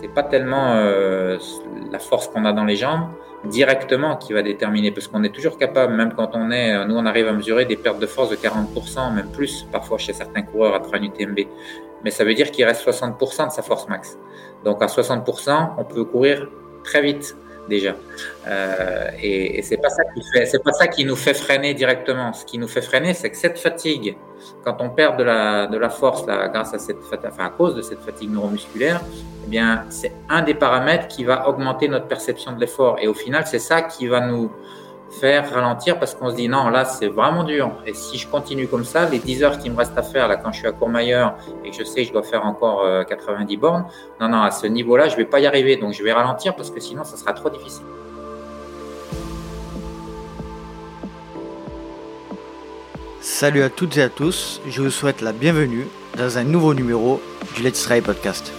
c'est pas tellement euh, la force qu'on a dans les jambes directement qui va déterminer, parce qu'on est toujours capable, même quand on est, nous on arrive à mesurer des pertes de force de 40%, même plus parfois chez certains coureurs après un UTMB. Mais ça veut dire qu'il reste 60% de sa force max. Donc à 60%, on peut courir très vite déjà. Euh, et, et c'est pas ça qui fait, c'est pas ça qui nous fait freiner directement. Ce qui nous fait freiner, c'est que cette fatigue, quand on perd de la de la force là, grâce à cette, enfin à cause de cette fatigue neuromusculaire, eh bien c'est un des paramètres qui va augmenter notre perception de l'effort. Et au final, c'est ça qui va nous faire ralentir parce qu'on se dit non, là c'est vraiment dur. Et si je continue comme ça, les 10 heures qui me restent à faire là quand je suis à Courmayeur et que je sais que je dois faire encore 90 euh, bornes, non, non, à ce niveau-là, je vais pas y arriver. Donc je vais ralentir parce que sinon ça sera trop difficile. Salut à toutes et à tous, je vous souhaite la bienvenue dans un nouveau numéro du Let's Try Podcast.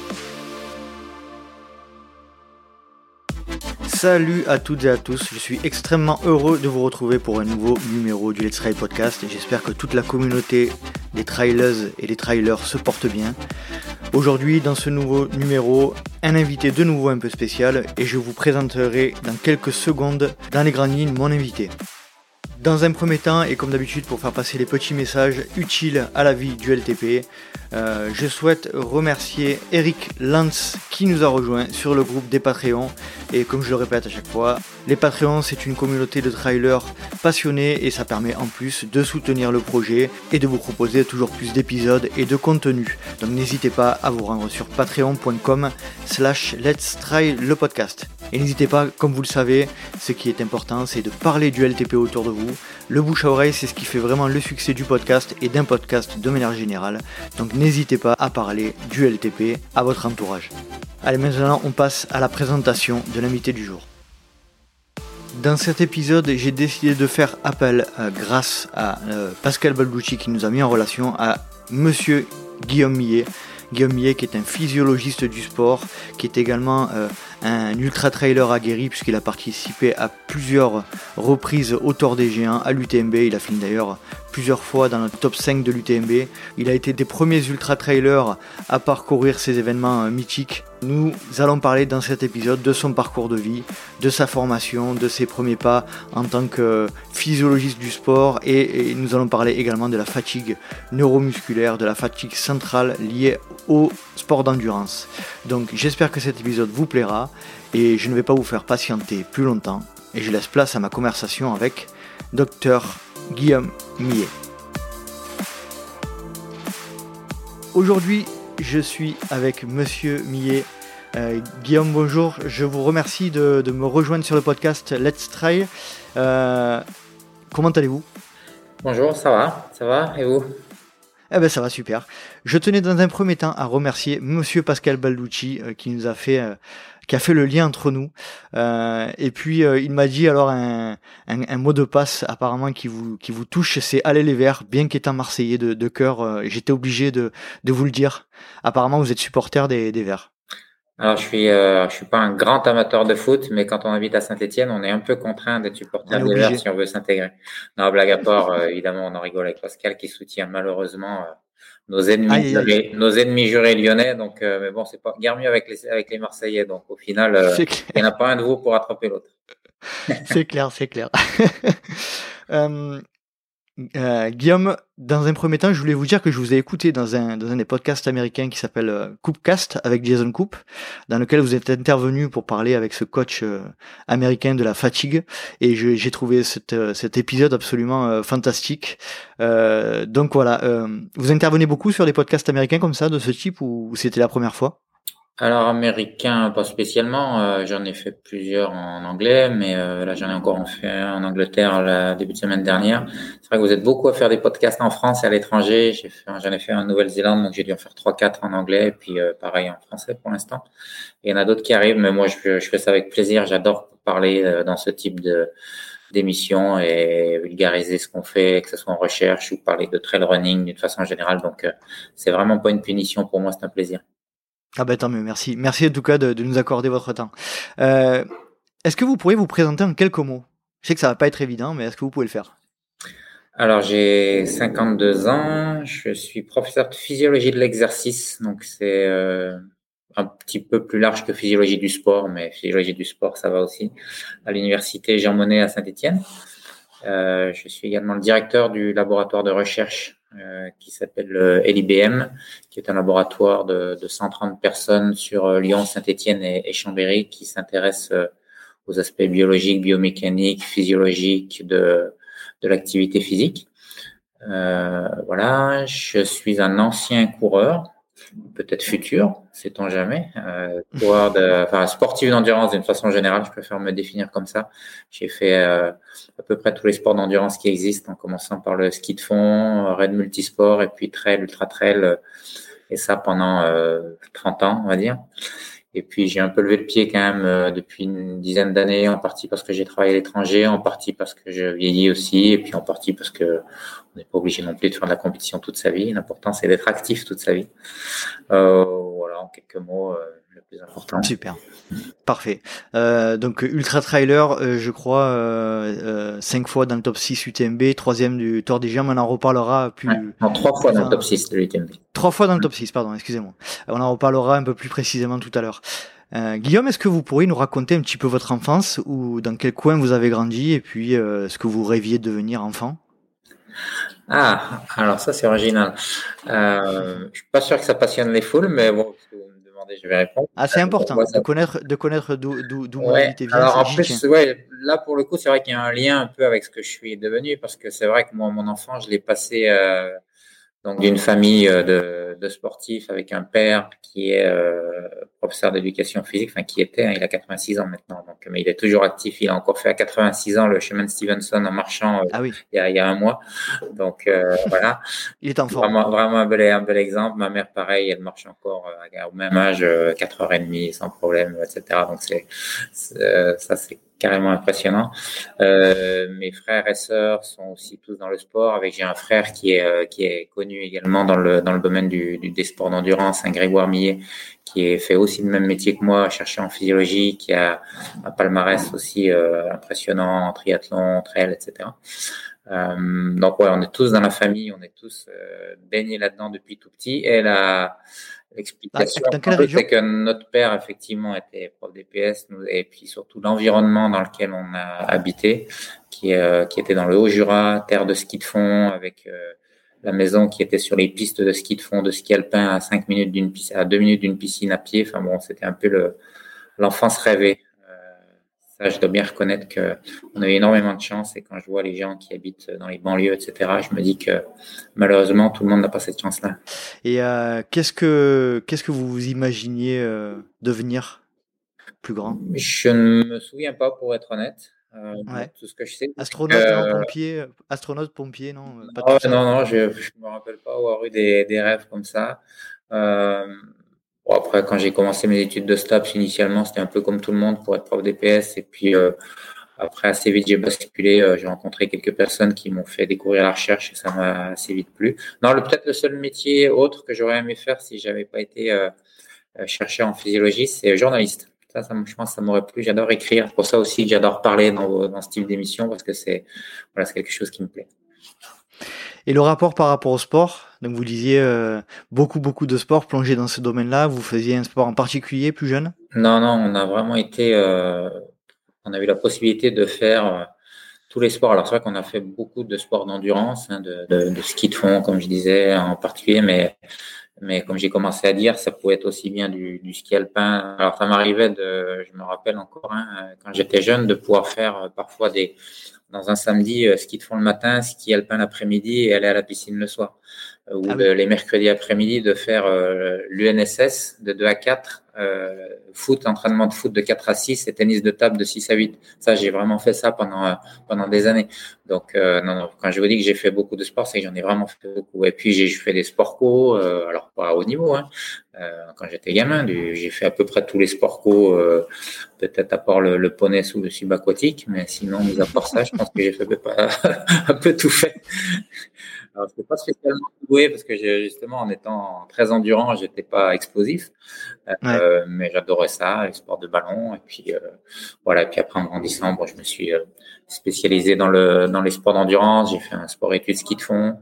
Salut à toutes et à tous, je suis extrêmement heureux de vous retrouver pour un nouveau numéro du Let's Trail Podcast et j'espère que toute la communauté des trailers et des trailers se porte bien. Aujourd'hui, dans ce nouveau numéro, un invité de nouveau un peu spécial et je vous présenterai dans quelques secondes dans les grandes lignes mon invité. Dans un premier temps, et comme d'habitude pour faire passer les petits messages utiles à la vie du LTP, euh, je souhaite remercier Eric Lantz qui nous a rejoint sur le groupe des Patreons. Et comme je le répète à chaque fois, les Patreons c'est une communauté de trailers passionnés et ça permet en plus de soutenir le projet et de vous proposer toujours plus d'épisodes et de contenu. Donc n'hésitez pas à vous rendre sur patreon.com slash let's try le podcast. Et n'hésitez pas, comme vous le savez, ce qui est important, c'est de parler du LTP autour de vous. Le bouche à oreille, c'est ce qui fait vraiment le succès du podcast et d'un podcast de manière générale. Donc n'hésitez pas à parler du LTP à votre entourage. Allez, maintenant, on passe à la présentation de l'invité du jour. Dans cet épisode, j'ai décidé de faire appel, euh, grâce à euh, Pascal Balducci qui nous a mis en relation, à Monsieur Guillaume Millet. Guillaume Millet qui est un physiologiste du sport, qui est également euh, un ultra trailer aguerri puisqu'il a participé à plusieurs reprises au Tour des Géants, à l'UTMB. Il a fini d'ailleurs plusieurs fois dans le top 5 de l'UTMB. Il a été des premiers ultra trailers à parcourir ces événements euh, mythiques. Nous allons parler dans cet épisode de son parcours de vie, de sa formation, de ses premiers pas en tant que physiologiste du sport et, nous allons parler également de la fatigue neuromusculaire, de la fatigue centrale liée au sport d'endurance. Donc j'espère que cet épisode vous plaira et je ne vais pas vous faire patienter plus longtemps et je laisse place à ma conversation avec Dr Guillaume Millet. Aujourd'hui, je suis avec Monsieur Millet. Euh, Guillaume, bonjour. Je vous remercie de, me rejoindre sur le podcast Let's Try. Euh, comment allez-vous? Bonjour, ça va, ça va, et vous? Eh ben ça va super. Je tenais dans un premier temps à remercier Monsieur Pascal Balducci euh, qui nous a fait qui a fait le lien entre nous. Euh, et puis euh, il m'a dit alors un, un, mot de passe apparemment qui vous qui vous touche, c'est aller les verts, bien qu'étant marseillais de, de cœur, euh, j'étais obligé de, de vous le dire. Apparemment vous êtes supporter des, des verts. Alors je suis je suis pas un grand amateur de foot, mais quand on habite à Saint-Étienne, on est un peu contraint d'être supporter des Verts si on veut s'intégrer. Non blague à part, évidemment on en rigole avec Pascal qui soutient malheureusement nos ennemis, jurés, nos ennemis jurés lyonnais. Donc, euh, mais bon, c'est pas guère mieux avec les avec les Marseillais. Donc, au final, euh, il n'y en a pas un de vous pour attraper l'autre. c'est clair, c'est clair. euh, euh, Guillaume, dans un premier temps, je voulais vous dire que je vous ai écouté dans un, dans un des podcasts américains qui s'appelle euh, avec Jason Coop, dans lequel vous êtes intervenu pour parler avec ce coach euh, américain de la fatigue, et j'ai trouvé euh, cet épisode absolument fantastique. donc voilà, vous intervenez beaucoup sur des podcasts américains comme ça, de ce type, ou c'était la première fois? Alors américain, pas spécialement. Euh, j'en ai fait plusieurs en anglais, mais euh, là j'en ai encore fait en Angleterre la début de semaine dernière. C'est vrai que vous êtes beaucoup à faire des podcasts en France et à l'étranger. J'en ai, fait en Nouvelle-Zélande, donc j'ai dû en faire trois, quatre en anglais, et puis euh, pareil en français pour l'instant. Il y en a d'autres qui arrivent, mais moi je, je, fais ça avec plaisir. J'adore parler dans ce type de d'émissions et vulgariser ce qu'on fait, que ce soit en recherche ou parler de trail running d'une façon générale. Donc c'est vraiment pas une punition pour moi, c'est un plaisir. Ah bah tant mieux, merci. Merci en tout cas de, nous accorder votre temps. Euh, est-ce que vous pourriez vous présenter en quelques mots? Je sais que ça va pas être évident, mais est-ce que vous pouvez le faire? Alors j'ai 52 ans, je suis professeur de physiologie de l'exercice, donc c'est euh, un petit peu plus large que physiologie du sport, mais physiologie du sport, ça va aussi, à l'université Jean Monnet à Saint-Étienne. Euh, je suis également le directeur du laboratoire de recherche qui s'appelle LIBM, qui est un laboratoire de, de 130 personnes sur Lyon, Saint-Étienne et, et, Chambéry, qui s'intéresse aux aspects biologiques, biomécaniques, physiologiques de, de l'activité physique. Euh, voilà, je suis un ancien coureur, peut-être futur, sait-on jamais. Euh, de, enfin, sportif d'endurance d'une façon générale, je préfère me définir comme ça. J'ai fait euh, à peu près tous les sports d'endurance qui existent, en commençant par le ski de fond, raid multisport, et puis trail, ultra trail, et ça pendant 30 ans, on va dire. Et puis j'ai un peu levé le pied quand même euh, depuis une dizaine d'années, en partie parce que j'ai travaillé à l'étranger, en partie parce que je vieillis aussi, et puis en partie parce que on n'est pas obligé non plus de faire de la compétition toute sa vie. L'important c'est d'être actif toute sa vie. Euh, voilà, en quelques mots. Plus important. Super, parfait. Euh, donc Ultra Trailer, euh, je crois, euh, 5 euh, fois dans le top 6 UTMB, troisième du Tour des Jambes, on en reparlera plus. non, trois fois dans le top 6 de l'UTMB. Trois fois dans le top 6, pardon, excusez-moi. On en reparlera un peu plus précisément tout à l'heure. Euh, Guillaume, est-ce que vous pourriez nous raconter un petit peu votre enfance ou dans quel coin vous avez grandi et puis ce que vous rêviez de devenir enfant? Ah, alors ça c'est original. Euh, je suis pas sûr que ça passionne les foules, mais bon, je vais répondre. Ah, c'est important de connaître, de connaître d'où, d'où, ouais. Alors en plus, ouais, là pour le coup, c'est vrai qu'il y a un lien un peu avec ce que je suis devenu parce que c'est vrai que moi, mon enfant, je l'ai passé euh, donc d'une famille euh, de, de, sportifs avec un père qui est euh, professeur d'éducation physique, enfin qui était, hein, il a 86 ans maintenant, donc mais il est toujours actif. Il a encore fait à 86 ans le chemin Stevenson en marchant euh, ah oui. il, y a, il, y a, un mois. Donc euh, voilà. Il est en forme. Vraiment, vraiment un bel, un bel exemple. Ma mère, pareil, elle marche encore au même âge, 4h30 sans problème, etc. Donc c'est ça, c'est carrément impressionnant. Euh, mes frères et sœurs sont aussi tous dans le sport. Avec j'ai un frère qui est euh, qui est connu également dans le dans le domaine du, du des sports d'endurance, un Grégoire Millet, qui fait aussi le même métier que moi, cherché en physiologie, qui a un palmarès aussi euh, impressionnant en triathlon, trail, etc. Euh, donc ouais, on est tous dans la famille, on est tous euh, baignés là-dedans depuis tout petit. Et la L'explication, c'est que notre père, effectivement, était prof d'EPS, et puis surtout l'environnement dans lequel on a habité, qui, euh, qui était dans le Haut-Jura, terre de ski de fond, avec euh, la maison qui était sur les pistes de ski de fond, de ski alpin à cinq minutes d'une piscine, à deux minutes d'une piscine à pied. Enfin bon, c'était un peu le, l'enfance rêvée ça, je dois bien reconnaître que on a eu énormément de chance et quand je vois les gens qui habitent dans les banlieues, etc., je me dis que malheureusement tout le monde n'a pas cette chance-là. Et euh, qu'est-ce que qu'est-ce que vous vous imaginiez euh, devenir plus grand? Je ne me souviens pas, pour être honnête. Euh, Tout ce que je sais. Astronaute, non, pompier, astronaute, pompier, non. Pas non, non, je ne me rappelle pas avoir eu des, des rêves comme ça. Euh, Bon, après, quand j'ai commencé mes études de STAPS, initialement, c'était un peu comme tout le monde pour être prof d'EPS. Et puis, euh, après, assez vite, j'ai basculé. Euh, j'ai rencontré quelques personnes qui m'ont fait découvrir la recherche et ça m'a assez vite plu. Non, peut-être le seul métier autre que j'aurais aimé faire si j'avais pas été euh, euh chercheur en physiologie, c'est journaliste. Ça, ça, je pense que ça m'aurait plu. J'adore écrire. Pour ça aussi, j'adore parler dans, dans ce type d'émission parce que c'est voilà, quelque chose qui me plaît. Et le rapport par rapport au sport, donc vous disiez euh, beaucoup beaucoup de sports plongés dans ce domaine-là. Vous faisiez un sport en particulier plus jeune? Non, non, on a vraiment été, euh, on a eu la possibilité de faire euh, tous les sports. Alors c'est vrai qu'on a fait beaucoup de sports d'endurance, hein, de, de, de, ski de fond, comme je disais en particulier, mais mais comme j'ai commencé à dire, ça pouvait être aussi bien du, du ski alpin. Alors ça m'arrivait de, je me rappelle encore, hein, quand j'étais jeune, de pouvoir faire parfois des dans un samedi, euh, ski de fond le matin, ski alpin l'après-midi et aller à la piscine le soir. Euh, ou ah les mercredis après-midi de faire euh, l'UNSS de 2 à 4, euh, foot, entraînement de foot de 4 à 6 et tennis de table de 6 à 8. Ça, j'ai vraiment fait ça pendant pendant des années. Donc, non, non, quand je vous dis que j'ai fait beaucoup de sport, c'est que j'en ai vraiment fait beaucoup. Et puis, j'ai fait des sports co, alors pas à haut niveau, hein, quand j'étais gamin. J'ai fait à peu près tous les sports co, peut-être à part le, le, poney sous le subaquatique, mais sinon, à part ça, je pense que j'ai fait un peu tout fait. Alors, je pas spécialement doué parce que justement, en étant très endurant, j'étais pas explosif. Euh, mais j'adorais ça, les sports de ballon. Et puis, euh, voilà. Et puis après, en grandissant, bon, je me suis euh, spécialisé dans le, dans les sports d'endurance. J'ai fait un sport études ski de fond.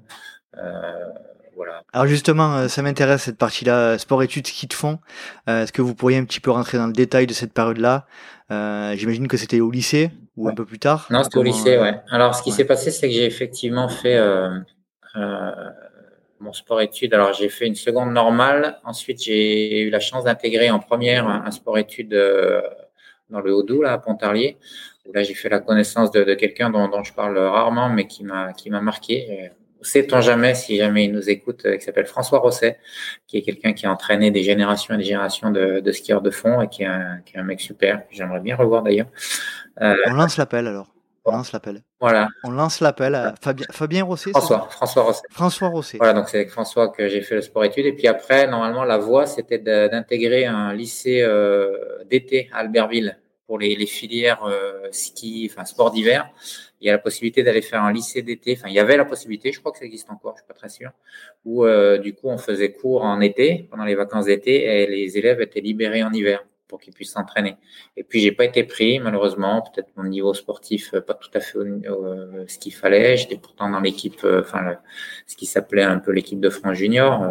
Voilà. Alors justement, ça m'intéresse cette partie-là, sport-études, ski de fond. Est-ce que vous pourriez un petit peu rentrer dans le détail de cette période-là? J'imagine que c'était au lycée ou un peu plus tard. Non, c'était au lycée, ouais. Alors, ce qui s'est passé, c'est que j'ai effectivement fait mon sport-études. Alors, j'ai fait une seconde normale. Ensuite, j'ai eu la chance d'intégrer en première un, sport-études euh, dans le Haut-Doubs, là, à Pontarlier. Là, j'ai fait la connaissance de, quelqu'un dont, je parle rarement, mais qui m'a qui m'a marqué. Sait-on jamais, si jamais il nous écoute, euh, qui s'appelle François Rosset, qui est quelqu'un qui a entraîné des générations et des générations de, skieurs de fond et qui est un, qui est un mec super, j'aimerais bien revoir d'ailleurs. Euh, On lance l'appel alors. On lance l'appel. Voilà. On lance l'appel à Fabien, Fabien Rosset. François, François Rosset. François Rosset. Voilà, donc c'est avec François que j'ai fait le sport-études. Et puis après, normalement, la voie, c'était d'intégrer un lycée euh, d'été à Albertville pour les, les filières euh, ski, enfin sport d'hiver. Il y a la possibilité d'aller faire un lycée d'été. Enfin, il y avait la possibilité, je crois que ça existe encore, je suis pas très sûr, où euh, du coup on faisait cours en été, pendant les vacances d'été, et les élèves étaient libérés en hiver pour qu'ils puissent s'entraîner. Et puis j'ai pas été pris malheureusement, peut-être mon niveau sportif euh, pas tout à fait euh, ce qu'il fallait. J'étais pourtant dans l'équipe, euh, enfin ce qui s'appelait un peu l'équipe de France junior.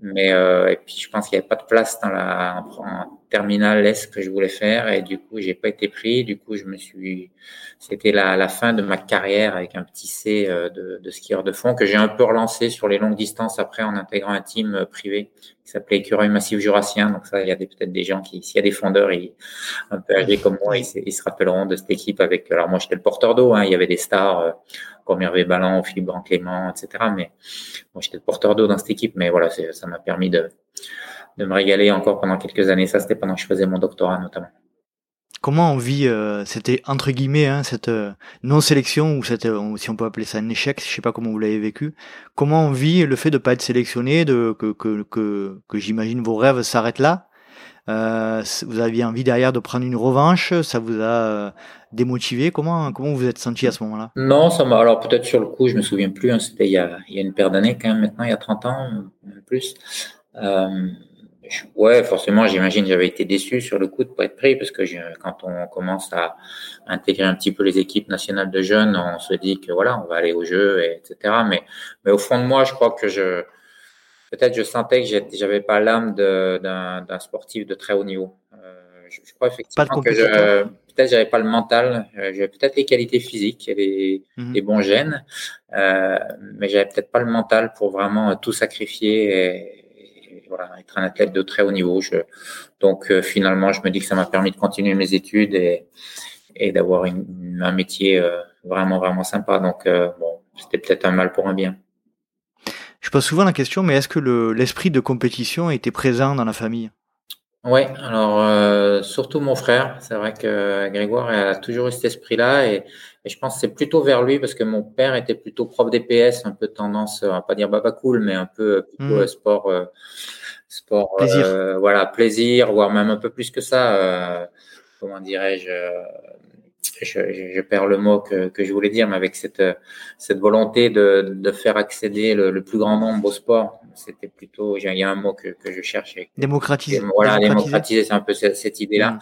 mais et puis je pense qu'il n'y avait pas de place dans la terminale S que je voulais faire et du coup j'ai pas été pris. Du coup je me suis, c'était la, la fin de ma carrière avec un petit C de, de skieur de fond que j'ai un peu relancé sur les longues distances après en intégrant un team privé qui s'appelait Écureuil Massif Jurassien. Donc ça, il y a peut-être des gens qui, s'il y a des fondeurs, ils, un peu âgés comme moi, ils, ils, se rappelleront de cette équipe avec. Alors moi, j'étais le porteur d'eau. Hein, il y avait des stars euh, comme Hervé Ballon, Philippe Clément, etc. Mais moi, j'étais le porteur d'eau dans cette équipe. Mais voilà, ça m'a permis de, de me régaler encore pendant quelques années. Ça, c'était pendant que je faisais mon doctorat notamment. Comment on vit euh, c'était entre guillemets hein, cette euh, non sélection ou cette euh, si on peut appeler ça un échec je sais pas comment vous l'avez vécu. Comment on vit le fait de pas être sélectionné de que que que, que j'imagine vos rêves s'arrêtent là? Euh, vous aviez envie derrière de prendre une revanche ça vous a démotivé? Comment comment vous êtes senti à ce moment-là? Non ça m'a alors peut-être sur le coup je me souviens plus hein, c'était il y a il y a une paire d'années quand même maintenant il y a 30 ans même plus euh, Ouais, forcément, j'imagine j'avais été déçu sur le coup de pas être pris parce que quand on commence à intégrer un petit peu les équipes nationales de jeunes, on se dit que voilà, on va aller au jeu, et etc. Mais, mais au fond de moi, je crois que je peut-être je sentais que j'avais pas l'âme d'un sportif de très haut niveau. Euh, je, crois effectivement que je, peut-être j'avais pas le mental, euh, j'avais peut-être les qualités physiques les, mhm. les bons gènes, euh, mais j'avais peut-être pas le mental pour vraiment tout sacrifier. Et, voilà, être un athlète de très haut niveau. Je, donc euh, finalement, je me dis que ça m'a permis de continuer mes études et, et d'avoir un métier euh, vraiment vraiment sympa. Donc euh, bon, c'était peut-être un mal pour un bien. Je pose souvent la question, mais est-ce que l'esprit de compétition était présent dans la famille? Oui, alors surtout mon frère. C'est vrai que Grégoire a toujours eu cet esprit-là et, et je pense que c'est plutôt vers lui parce que mon père était plutôt prof d'EPS, un peu tendance, va pas dire baba cool, mais un peu plutôt mmh. sport, euh, sport, plaisir. Euh, voilà, plaisir, voire même un peu plus que ça. Euh, comment dirais-je je, je, perds le mot que, que, je voulais dire, mais avec cette, cette volonté de, de faire accéder le, le, plus grand nombre au sport, c'était plutôt, il y a un mot que, que je cherchais. Démocratiser. Voilà, démocratiser, c'est un peu cette, cette idée-là. Mmh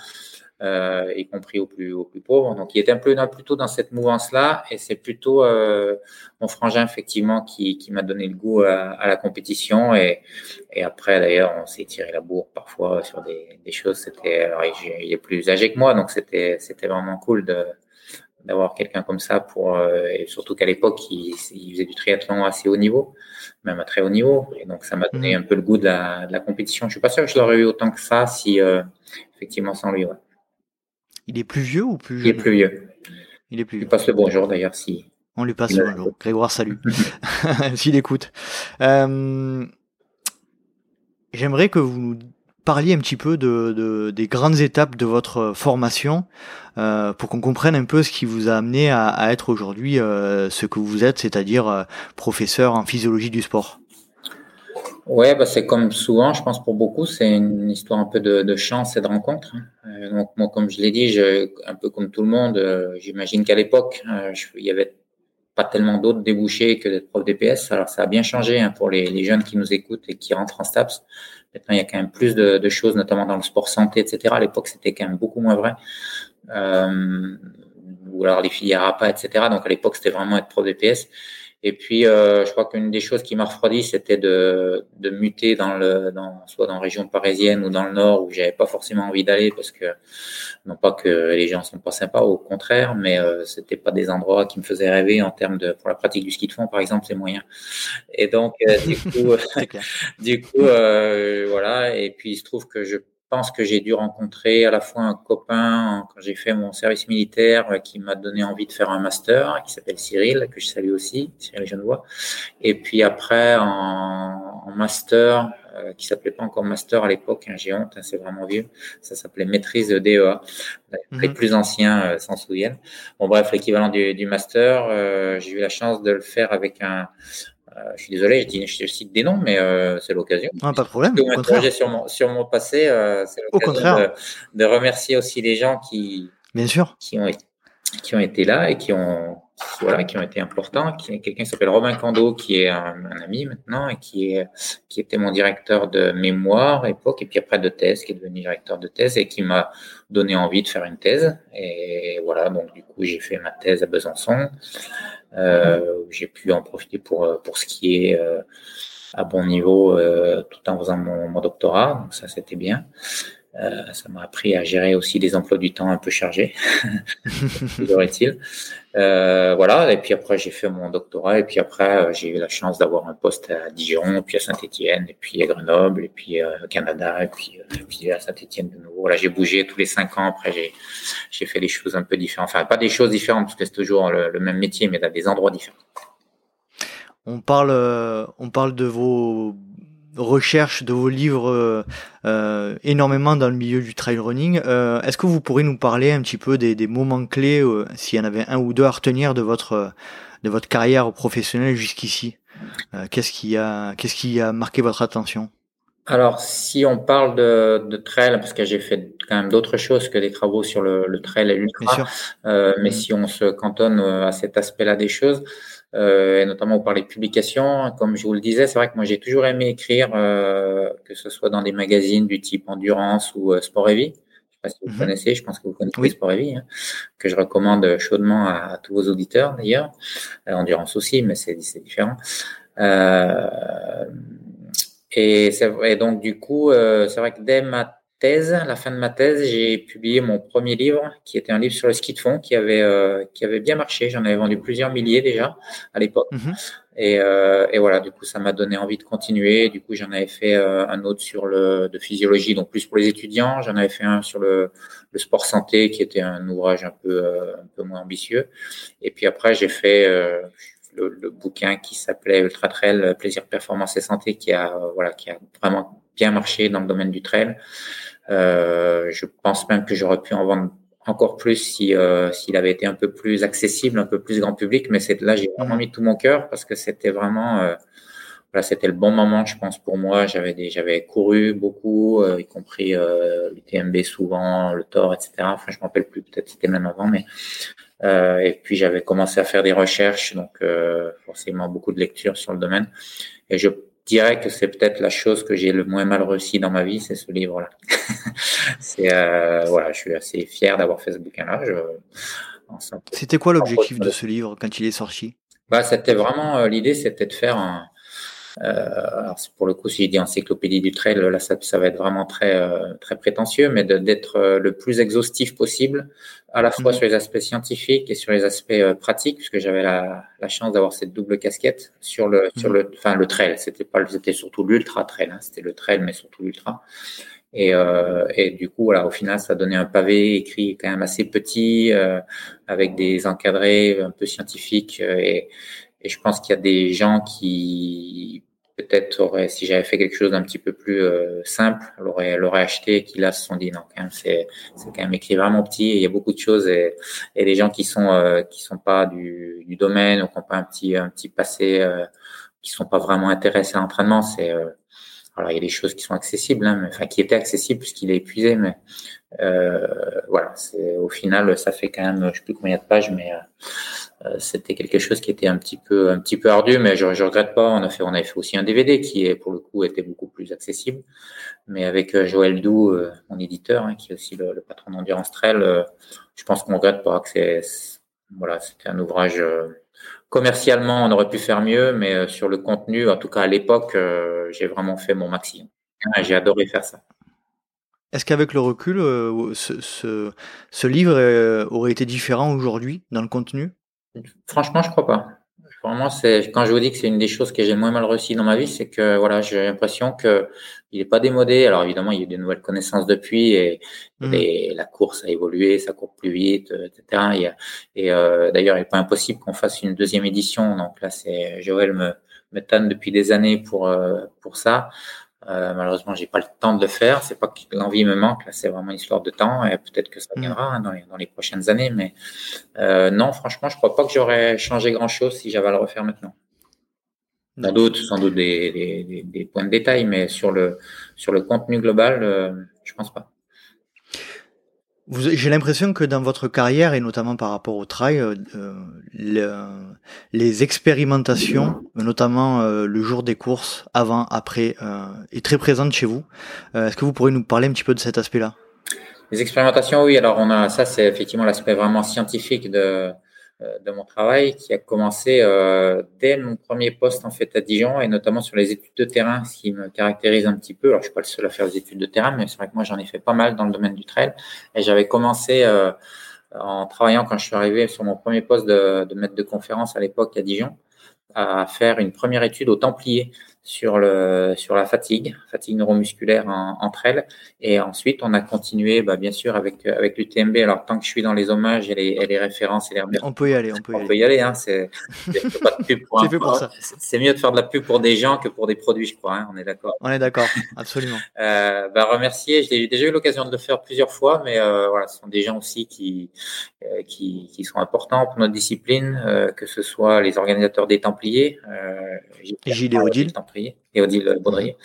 euh, y compris aux plus, aux plus pauvres. Donc, il est un peu dans, plutôt dans cette mouvance-là, et c'est plutôt euh, mon frangin effectivement qui, qui m'a donné le goût à, à la compétition. Et, et après, d'ailleurs, on s'est tiré la bourre parfois sur des, des choses. C'était, alors, il est plus âgé que moi, donc c'était, c'était vraiment cool de d'avoir quelqu'un comme ça pour euh, et surtout qu'à l'époque il, il, faisait du triathlon assez haut niveau même à très haut niveau et donc ça m'a donné mmh. un peu le goût de la, de la compétition je suis pas sûr que je l'aurais eu autant que ça si euh, effectivement sans lui ouais. Il est plus vieux ou plus jeune Il est plus vieux. Il est plus vieux. Il passe le bonjour d'ailleurs si. On lui passe le bonjour. Grégoire, salut. S'il écoute. Euh, j'aimerais que vous nous parliez un petit peu de, de, des grandes étapes de votre formation euh, pour qu'on comprenne un peu ce qui vous a amené à, à être aujourd'hui euh, ce que vous êtes, c'est-à-dire professeur en physiologie du sport. Ouais, bah c'est comme souvent, je pense pour beaucoup, c'est une histoire un peu de, de chance et de rencontre. Hein. Euh, donc moi, comme je l'ai dit, je, un peu comme tout le monde, euh, j'imagine qu'à l'époque, euh, il y avait pas tellement d'autres débouchés que d'être prof DPS. Alors ça a bien changé hein, pour les, les, jeunes qui nous écoutent et qui rentrent en STAPS. Maintenant, il y a quand même plus de, de choses, notamment dans le sport santé, etc. À l'époque, c'était quand même beaucoup moins vrai. Ou alors les filières APA, etc. Donc à l'époque, c'était vraiment être prof DPS. Et puis, euh, je crois qu'une des choses qui m'a refroidi, c'était de, de muter dans le, dans, soit dans la région parisienne ou dans le nord où j'avais pas forcément envie d'aller parce que non pas que les gens sont pas sympas, au contraire, mais euh, c'était pas des endroits qui me faisaient rêver en termes de pour la pratique du ski de fond, par exemple, c'est moyen. Et donc, euh, du coup, du coup, euh, voilà. Et puis, il se trouve que je pense que j'ai dû rencontrer à la fois un copain quand j'ai fait mon service militaire euh, qui m'a donné envie de faire un master qui s'appelle Cyril, que je salue aussi, Cyril Genevois. Et puis après, en, en master, euh, qui s'appelait pas encore master à l'époque, hein, j'ai honte, hein, c'est vraiment vieux, ça s'appelait maîtrise de DEA. Les mhm. plus anciens euh, s'en souviennent. Bon bref, l'équivalent du, du, master, euh, j'ai eu la chance de le faire avec un, euh, je suis désolé, je, dis, je cite des noms, mais euh, c'est l'occasion. Ah, pas de problème. De sur mon, sur mon passé, euh, c'est l'occasion de, de, remercier aussi les gens qui, Bien sûr. qui, ont, qui ont été là et qui ont, voilà, qui ont été importants. Qui, quelqu'un qui s'appelle Robin Cando, qui est un, un, ami maintenant et qui, est, qui était mon directeur de mémoire à l'époque, et puis après de thèse, qui est devenu directeur de thèse et qui m'a donné envie de faire une thèse. Et voilà, donc du coup, j'ai fait ma thèse à Besançon. Euh, j'ai pu en profiter pour, euh, pour skier euh, à bon niveau tout en faisant mon, mon doctorat. Donc ça, c'était bien. Euh, ça m'a appris à gérer aussi des emplois du temps un peu chargés, toujours est-il. Euh, voilà, et puis après j'ai fait mon doctorat, et puis après j'ai eu la chance d'avoir un poste à Dijon, puis à Saint-Étienne, et puis à Grenoble, et puis euh, au Canada, et puis, et puis à Saint-Étienne de nouveau. Voilà, j'ai bougé tous les cinq ans. Après j'ai j'ai fait des choses un peu différentes, enfin pas des choses différentes parce que c'est toujours le, le, même métier, mais dans des endroits différents. On parle on parle de vos recherche de vos livres euh, euh, énormément dans le milieu du trail running. Euh, Est-ce que vous pourrez nous parler un petit peu des, moments clés, euh, s'il y en avait un ou deux à retenir de votre de votre carrière professionnelle jusqu'ici? Euh, Qu'est-ce qui a qu'est-ce qui a marqué votre attention? Alors, si on parle de, de trail, parce que j'ai fait quand même d'autres choses que des travaux sur le, le trail et l'ultra, euh, mais mmh. si on se cantonne à cet aspect-là des choses, euh, et notamment par les publications. Comme je vous le disais, c'est vrai que moi j'ai toujours aimé écrire, euh, que ce soit dans des magazines du type Endurance ou euh, Sport et Vie. Je sais pas si vous mhm. connaissez, je pense que vous connaissez oui. Sport et Vie, hein, que je recommande chaudement à, à tous vos auditeurs d'ailleurs. Euh, Endurance aussi, mais c'est différent. Euh, et, et donc du coup, c'est vrai que dès ma thèse, à la fin de ma thèse, j'ai publié mon premier livre, qui était un livre sur le ski de fond, qui avait euh, qui avait bien marché. J'en avais vendu plusieurs milliers déjà à l'époque. Mm-hmm. Et, euh, et, voilà, du coup, ça m'a donné envie de continuer. Du coup, j'en avais fait euh, un autre sur le de physiologie, donc plus pour les étudiants. J'en avais fait un sur le, le, sport santé, qui était un ouvrage un peu euh, un peu moins ambitieux. Et puis après, j'ai fait euh, le, le, bouquin qui s'appelait Ultra Trail, plaisir, performance et santé, qui a voilà, qui a vraiment bien marché dans le domaine du trail. Euh, je pense même que j'aurais pu en vendre encore plus si euh, s'il avait été un peu plus accessible, un peu plus grand public. Mais c'est là, j'ai vraiment mis tout mon cœur parce que c'était vraiment c'était le bon moment, je pense pour moi. J'avais j'avais couru beaucoup, euh, y compris euh, l'UTMB souvent, le Thor, etc. Enfin, je m'en rappelle plus, peut-être c'était même avant, mais euh, et puis j'avais commencé à faire des recherches, donc euh, forcément beaucoup de lectures sur le domaine. Et je dirais que c'est peut-être la chose que j'ai le moins mal réussi dans ma vie, c'est ce livre-là. c'est euh, voilà, je suis assez fier d'avoir fait ce bouquin-là. C'était quoi l'objectif de ce livre quand il est sorti? Bah, c'était vraiment euh, l'idée, c'était de faire un, alors pour le coup, si je dis encyclopédie du trail, là, ça, ça va être vraiment très euh, très prétentieux, mais d'être euh, le plus exhaustif possible, à la fois mmh. sur les aspects scientifiques et sur les aspects euh, pratiques, puisque j'avais la, la chance d'avoir cette double casquette sur le mmh. sur le, enfin le trail. C'était pas, c'était surtout l'ultra trail, hein, c'était le trail, mais surtout l'ultra. Et, euh, et, du coup, voilà, au final, ça donnait un pavé écrit quand même assez petit, euh, avec des encadrés un peu scientifiques et, et je pense qu'il y a des gens qui peut-être auraient, si j'avais fait quelque chose d'un petit peu plus euh, simple, l'auraient, acheté, qui là se sont dit non, quand même c'est c'est quand même écrit vraiment petit. Et il y a beaucoup de choses et, et les gens qui sont euh, qui sont pas du, du domaine ou qui n'ont pas un petit un petit passé, euh, qui sont pas vraiment intéressés à l'entraînement, c'est euh, alors il y a des choses qui sont accessibles, hein, mais, enfin qui étaient accessibles puisqu'il est épuisé, mais euh, voilà, c'est au final ça fait quand même, je sais plus combien de pages, mais euh, c'était quelque chose qui était un petit peu ardu, mais je, regrette pas. On a on avait fait aussi un DVD qui est pour le coup était beaucoup plus accessible, mais avec euh, Joël Doux, euh, mon éditeur, hein, qui est aussi le, patron d'Endurance Trail, je pense qu'on regrette pas que c'est voilà c'était un ouvrage commercialement, on aurait pu faire mieux, mais sur le contenu, en tout cas à l'époque, j'ai vraiment fait mon maximum. J'ai adoré faire ça. Est-ce qu'avec le recul, ce livre aurait été différent aujourd'hui dans le contenu? Franchement, je crois pas. Vraiment, c'est quand je vous dis que c'est une des choses que j'ai moins mal réussi dans ma vie, c'est que voilà, j'ai l'impression que il est pas démodé. Alors évidemment, il y a eu de nouvelles connaissances depuis et, mmh. la course a évolué, ça court plus vite, euh, etc. Et, euh, d'ailleurs, il n'est pas impossible qu'on fasse une deuxième édition. Donc là, c'est Joël me, me tanne depuis des années pour euh, pour ça. Euh, malheureusement, j'ai pas le temps de le faire. C'est pas que l'envie me manque. Là, c'est vraiment une histoire de temps et peut-être que ça mm. viendra hein, dans, les, dans, les, prochaines années. Mais euh, non, franchement, je crois pas que j'aurais changé grand-chose si j'avais à le refaire maintenant. Sans doute, sans doute des, des, des, points de détail, mais sur le sur le contenu global, euh, je pense pas. J'ai l'impression que dans votre carrière, et notamment par rapport au trail, euh, le, les expérimentations, notamment euh, le jour des courses, avant, après, euh, est très présente chez vous. Euh, est-ce que vous pourriez nous parler un petit peu de cet aspect-là? Les expérimentations, oui. Alors on a ça, c'est effectivement l'aspect vraiment scientifique de de mon travail qui a commencé euh, dès mon premier poste en fait à Dijon et notamment sur les études de terrain, ce qui me caractérise un petit peu. Alors je suis pas le seul à faire des études de terrain, mais c'est vrai que moi j'en ai fait pas mal dans le domaine du trail et j'avais commencé euh, en travaillant quand je suis arrivé sur mon premier poste de, de maître de conférence à l'époque à Dijon à faire une première étude au Templier sur le sur la fatigue, fatigue neuromusculaire en, entre elles. Et ensuite, on a continué, bah, bien sûr, avec avec l'UTMB. Alors tant que je suis dans les hommages et les, et les références et les on peut y aller, on peut y on aller. Peut y aller hein, c'est C'est mieux de faire de la pub pour des gens que pour des produits, je crois. Hein, on est d'accord. On est d'accord, absolument. euh, bah, remercier. J'ai déjà eu l'occasion de le faire plusieurs fois, mais euh, voilà, ce sont des gens aussi qui euh, qui, qui sont importants pour notre discipline, euh, que ce soit les organisateurs des Templiers. Euh, Gilles et Odile et Odile Baudrier.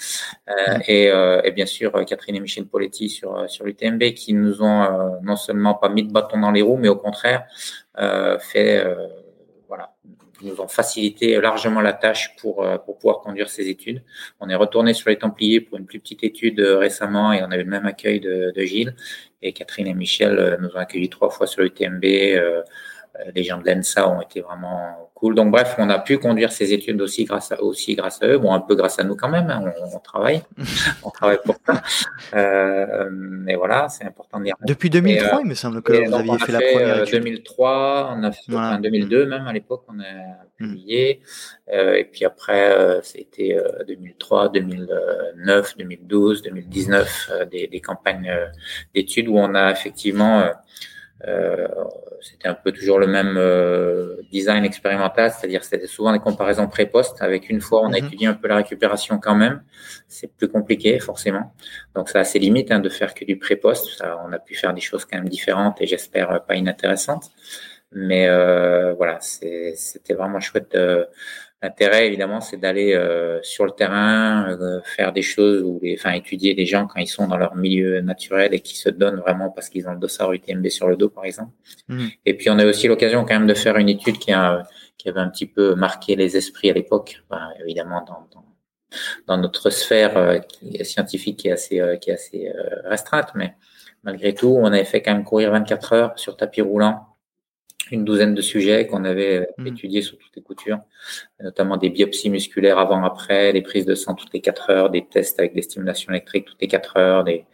Euh, et, euh, et, bien sûr Catherine et Michel Poletti sur sur l'UTMB qui nous ont euh, non seulement pas mis de bâton dans les roues, mais au contraire euh, fait voilà nous ont facilité largement la tâche pour pour pouvoir conduire ces études. On est retourné sur les Templiers pour une plus petite étude récemment et on a eu le même accueil de, de Gilles et Catherine et Michel nous ont accueillis trois fois sur l'UTMB. Euh, les gens de l'ENSA ont été vraiment cool. Donc bref, on a pu conduire ces études aussi grâce à aussi grâce à eux. Bon, un peu grâce à nous quand même. Hein. On, on, travaille, on travaille pour ça. Euh, mais voilà, c'est important de dire. Depuis 2003, euh, il me semble que vous aviez fait, la première étude. 2003, on a fait voilà. enfin, 2002 même à l'époque, on a publié. Mmh. Euh, et puis après, euh, c'était 2003, 2009, 2012, 2019, des, des campagnes euh, d'études où on a effectivement euh, c'était un peu toujours le même euh, design expérimental, c'est-à-dire c'était souvent des comparaisons pré-post. Avec une fois, on a mm -hmm. étudié un peu la récupération quand même. C'est plus compliqué forcément. Donc ça a ses limites hein, de faire que du pré-post. On a pu faire des choses quand même différentes et j'espère pas inintéressantes. Mais euh, voilà, c'était vraiment chouette de, L'intérêt, évidemment, c'est d'aller euh, sur le terrain, euh, faire des choses ou les, enfin, étudier des gens quand ils sont dans leur milieu naturel et qui se donnent vraiment parce qu'ils ont le dossard UTMB sur le dos, par exemple. Mmh. Et puis, on a aussi l'occasion quand même de faire une étude qui, a, qui avait un petit peu marqué les esprits à l'époque, enfin, évidemment, dans, dans, dans, notre sphère euh, qui scientifique qui est assez, euh, qui est assez euh, restreinte, mais malgré tout, on avait fait quand même courir 24 heures sur tapis roulant une douzaine de sujets qu'on avait mmh. étudiés sur toutes les coutures, notamment des biopsies musculaires avant-après, des prises de sang toutes les quatre heures, des tests avec des stimulations électriques toutes les quatre heures, des,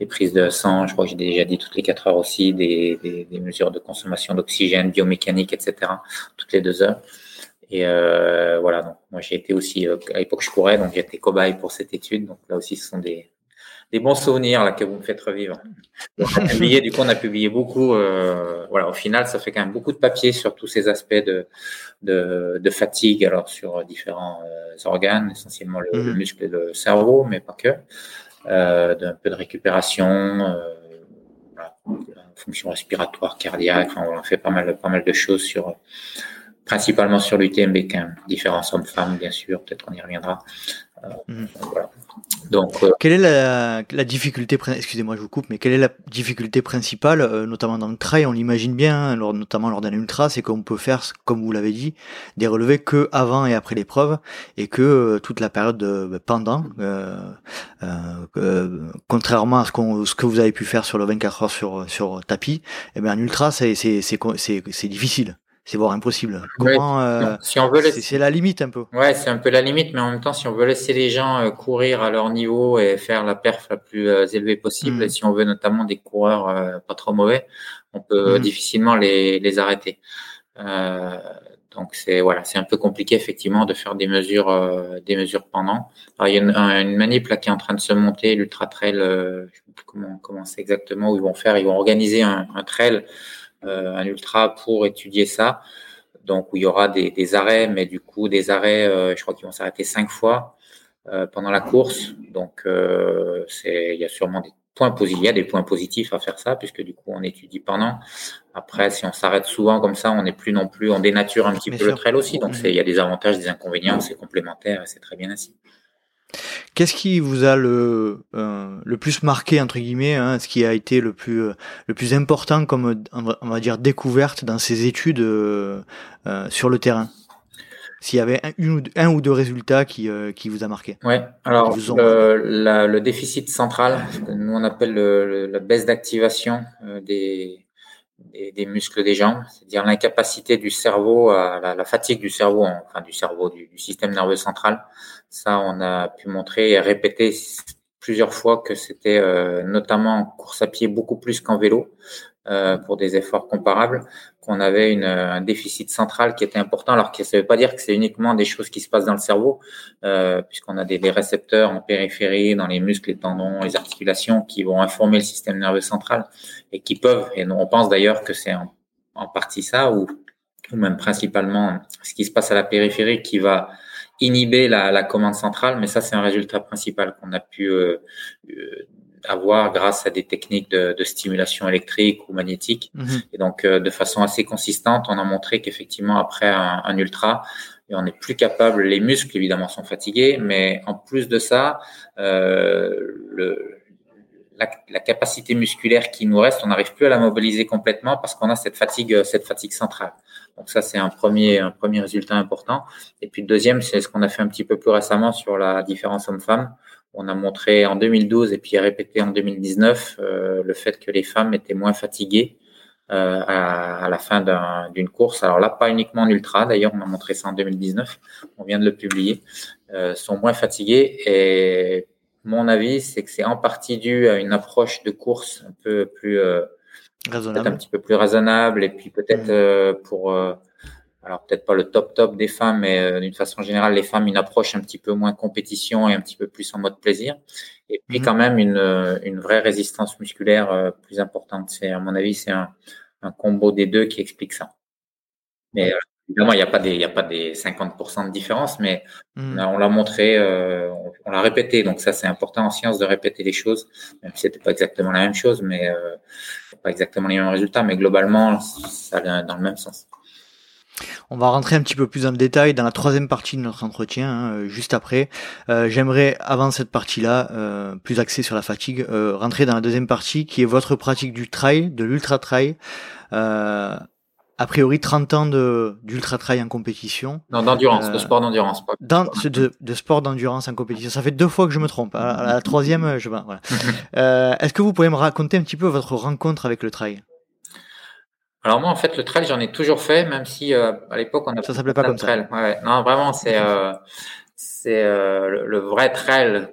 des, prises de sang, je crois que j'ai déjà dit toutes les quatre heures aussi, des, des, des mesures de consommation d'oxygène, biomécanique, etc., toutes les deux heures. Et euh, voilà, donc moi j'ai été aussi, euh, à l'époque je courais, donc j'étais cobaye pour cette étude, donc là aussi ce sont des, des bons souvenirs là que vous me faites revivre. On a publié, du coup, on a publié beaucoup. Euh, voilà, au final, ça fait quand même beaucoup de papier sur tous ces aspects de de, de fatigue, alors sur différents euh, organes, essentiellement le, mmh. le, muscle et le cerveau, mais pas que. Euh, d'un peu de récupération, voilà, fonction respiratoire, cardiaque. Enfin, on a fait pas mal, pas mal de choses sur principalement sur l'UTMB, quand même. différents hommes-femmes, bien sûr. Peut-être qu'on y reviendra. Mmh. Voilà. Donc, euh, quelle est la, la difficulté Excusez-moi, je vous coupe, mais quelle est la difficulté principale, euh, notamment dans le trail On l'imagine bien, hein, lors, notamment lors d'un ultra, c'est qu'on peut faire, comme vous l'avez dit, des relevés que avant et après l'épreuve, et que euh, toute la période de, bah, pendant, contrairement à ce, ce que vous avez pu faire sur le 24 heures sur sur tapis, eh bien un ultra, c'est c'est c'est difficile. C'est voire impossible. Comment euh, si on veut c'est la limite un peu. Ouais, c'est un peu la limite, mais en même temps, si on veut laisser les gens euh, courir à leur niveau et faire la perf la plus euh, élevée possible, et mm. si on veut notamment des coureurs pas trop mauvais, on peut mm. difficilement les, les arrêter. donc c'est voilà, c'est un peu compliqué effectivement de faire des mesures des mesures pendant. Alors, il y a une, une, manip là qui est en train de se monter, l'ultra trail. je sais plus comment comment c'est exactement où ils vont faire. Ils vont organiser un, un trail euh, un ultra pour étudier ça. Donc où il y aura des, arrêts, mais du coup des arrêts, euh, je crois qu'ils vont s'arrêter cinq fois euh, pendant la course. Donc il y a sûrement des points positifs, il y a des points positifs à faire ça, puisque du coup on étudie pendant. Après, si on s'arrête souvent comme ça, on n'est plus non plus, on dénature un petit peu le trail aussi. Donc il y a des avantages, des inconvénients, c'est complémentaire, c'est très bien ainsi. Qu'est-ce qui vous a le euh, le plus marqué entre guillemets, hein, ce qui a été le plus euh, le plus important comme on va dire découverte dans ces études euh, sur le terrain? S'il y avait un, une ou deux, un ou deux résultats qui qui vous a marqué? Ouais. Alors le, le, déficit central, nous on appelle la baisse d'activation des des, muscles des jambes, c'est-à-dire l'incapacité du cerveau, à la, fatigue du cerveau, enfin du cerveau, du, système nerveux central. Ça, on a pu montrer et répéter plusieurs fois que c'était euh, notamment en course à pied beaucoup plus qu'en vélo euh, pour des efforts comparables, qu'on avait un déficit central qui était important, alors que ça ne veut pas dire que c'est uniquement des choses qui se passent dans le cerveau, euh, puisqu'on a des, récepteurs en périphérie, dans les muscles, les tendons, les articulations, qui vont informer le système nerveux central et qui peuvent, et on pense d'ailleurs que c'est en, partie ça, ou même principalement ce qui se passe à la périphérie qui va inhiber la, la commande centrale, mais ça c'est un résultat principal qu'on a pu euh, euh avoir grâce à des techniques de, de stimulation électrique ou magnétique. Mhm. Et donc, euh, de façon assez consistante, on a montré qu'effectivement, après un, un, ultra, on n'est plus capable, les muscles évidemment sont fatigués, mais en plus de ça, euh, le, la, la, capacité musculaire qui nous reste, on n'arrive plus à la mobiliser complètement parce qu'on a cette fatigue, cette fatigue centrale. Donc ça, c'est un premier, un premier résultat important. Et puis le deuxième, c'est ce qu'on a fait un petit peu plus récemment sur la différence homme-femme on a montré en 2012 et puis répété en 2019 euh, le fait que les femmes étaient moins fatiguées euh, à, la fin d'une course. Alors là, pas uniquement en ultra, d'ailleurs, on a montré ça en 2019, on vient de le publier, euh, sont moins fatiguées et mon avis, c'est que c'est en partie dû à une approche de course un peu plus raisonnable. un petit peu plus raisonnable et puis peut-être mmh. pour alors peut-être pas le top top des femmes, mais euh, d'une façon générale, les femmes une approche un petit peu moins compétition et un petit peu plus en mode plaisir. Et puis mhm. quand même une, euh, une vraie résistance musculaire euh, plus importante. C'est à mon avis c'est un, un, combo des deux qui explique ça. Mais évidemment il n'y a pas des il y a pas des 50% de différence, mais mhm. on l'a montré, on, l'a répété. Donc ça c'est important en science de répéter les choses, même si c'était pas exactement la même chose, mais pas exactement les mêmes résultats, mais globalement ça va dans le même sens. On va rentrer un petit peu plus dans le détail dans la troisième partie de notre entretien, hein, euh, juste après. Euh, j'aimerais, avant cette partie-là, euh, plus axée sur la fatigue, rentrer dans la deuxième partie, qui est votre pratique du trail, de l'ultra trail. A priori, 30 ans de d'ultra trail en compétition. Non, d'endurance, de sport d'endurance. Dans, de, de sport d'endurance en compétition. Ça fait deux fois que je me trompe. À la, troisième, je voilà. Est-ce que vous pouvez me raconter un petit peu votre rencontre avec le trail? Alors moi, en fait, le trail, j'en ai toujours fait, même si euh, à l'époque, on a ça s'appelait pas comme trail. ça. Ouais, non, vraiment, c'est euh, c'est euh, le, vrai trail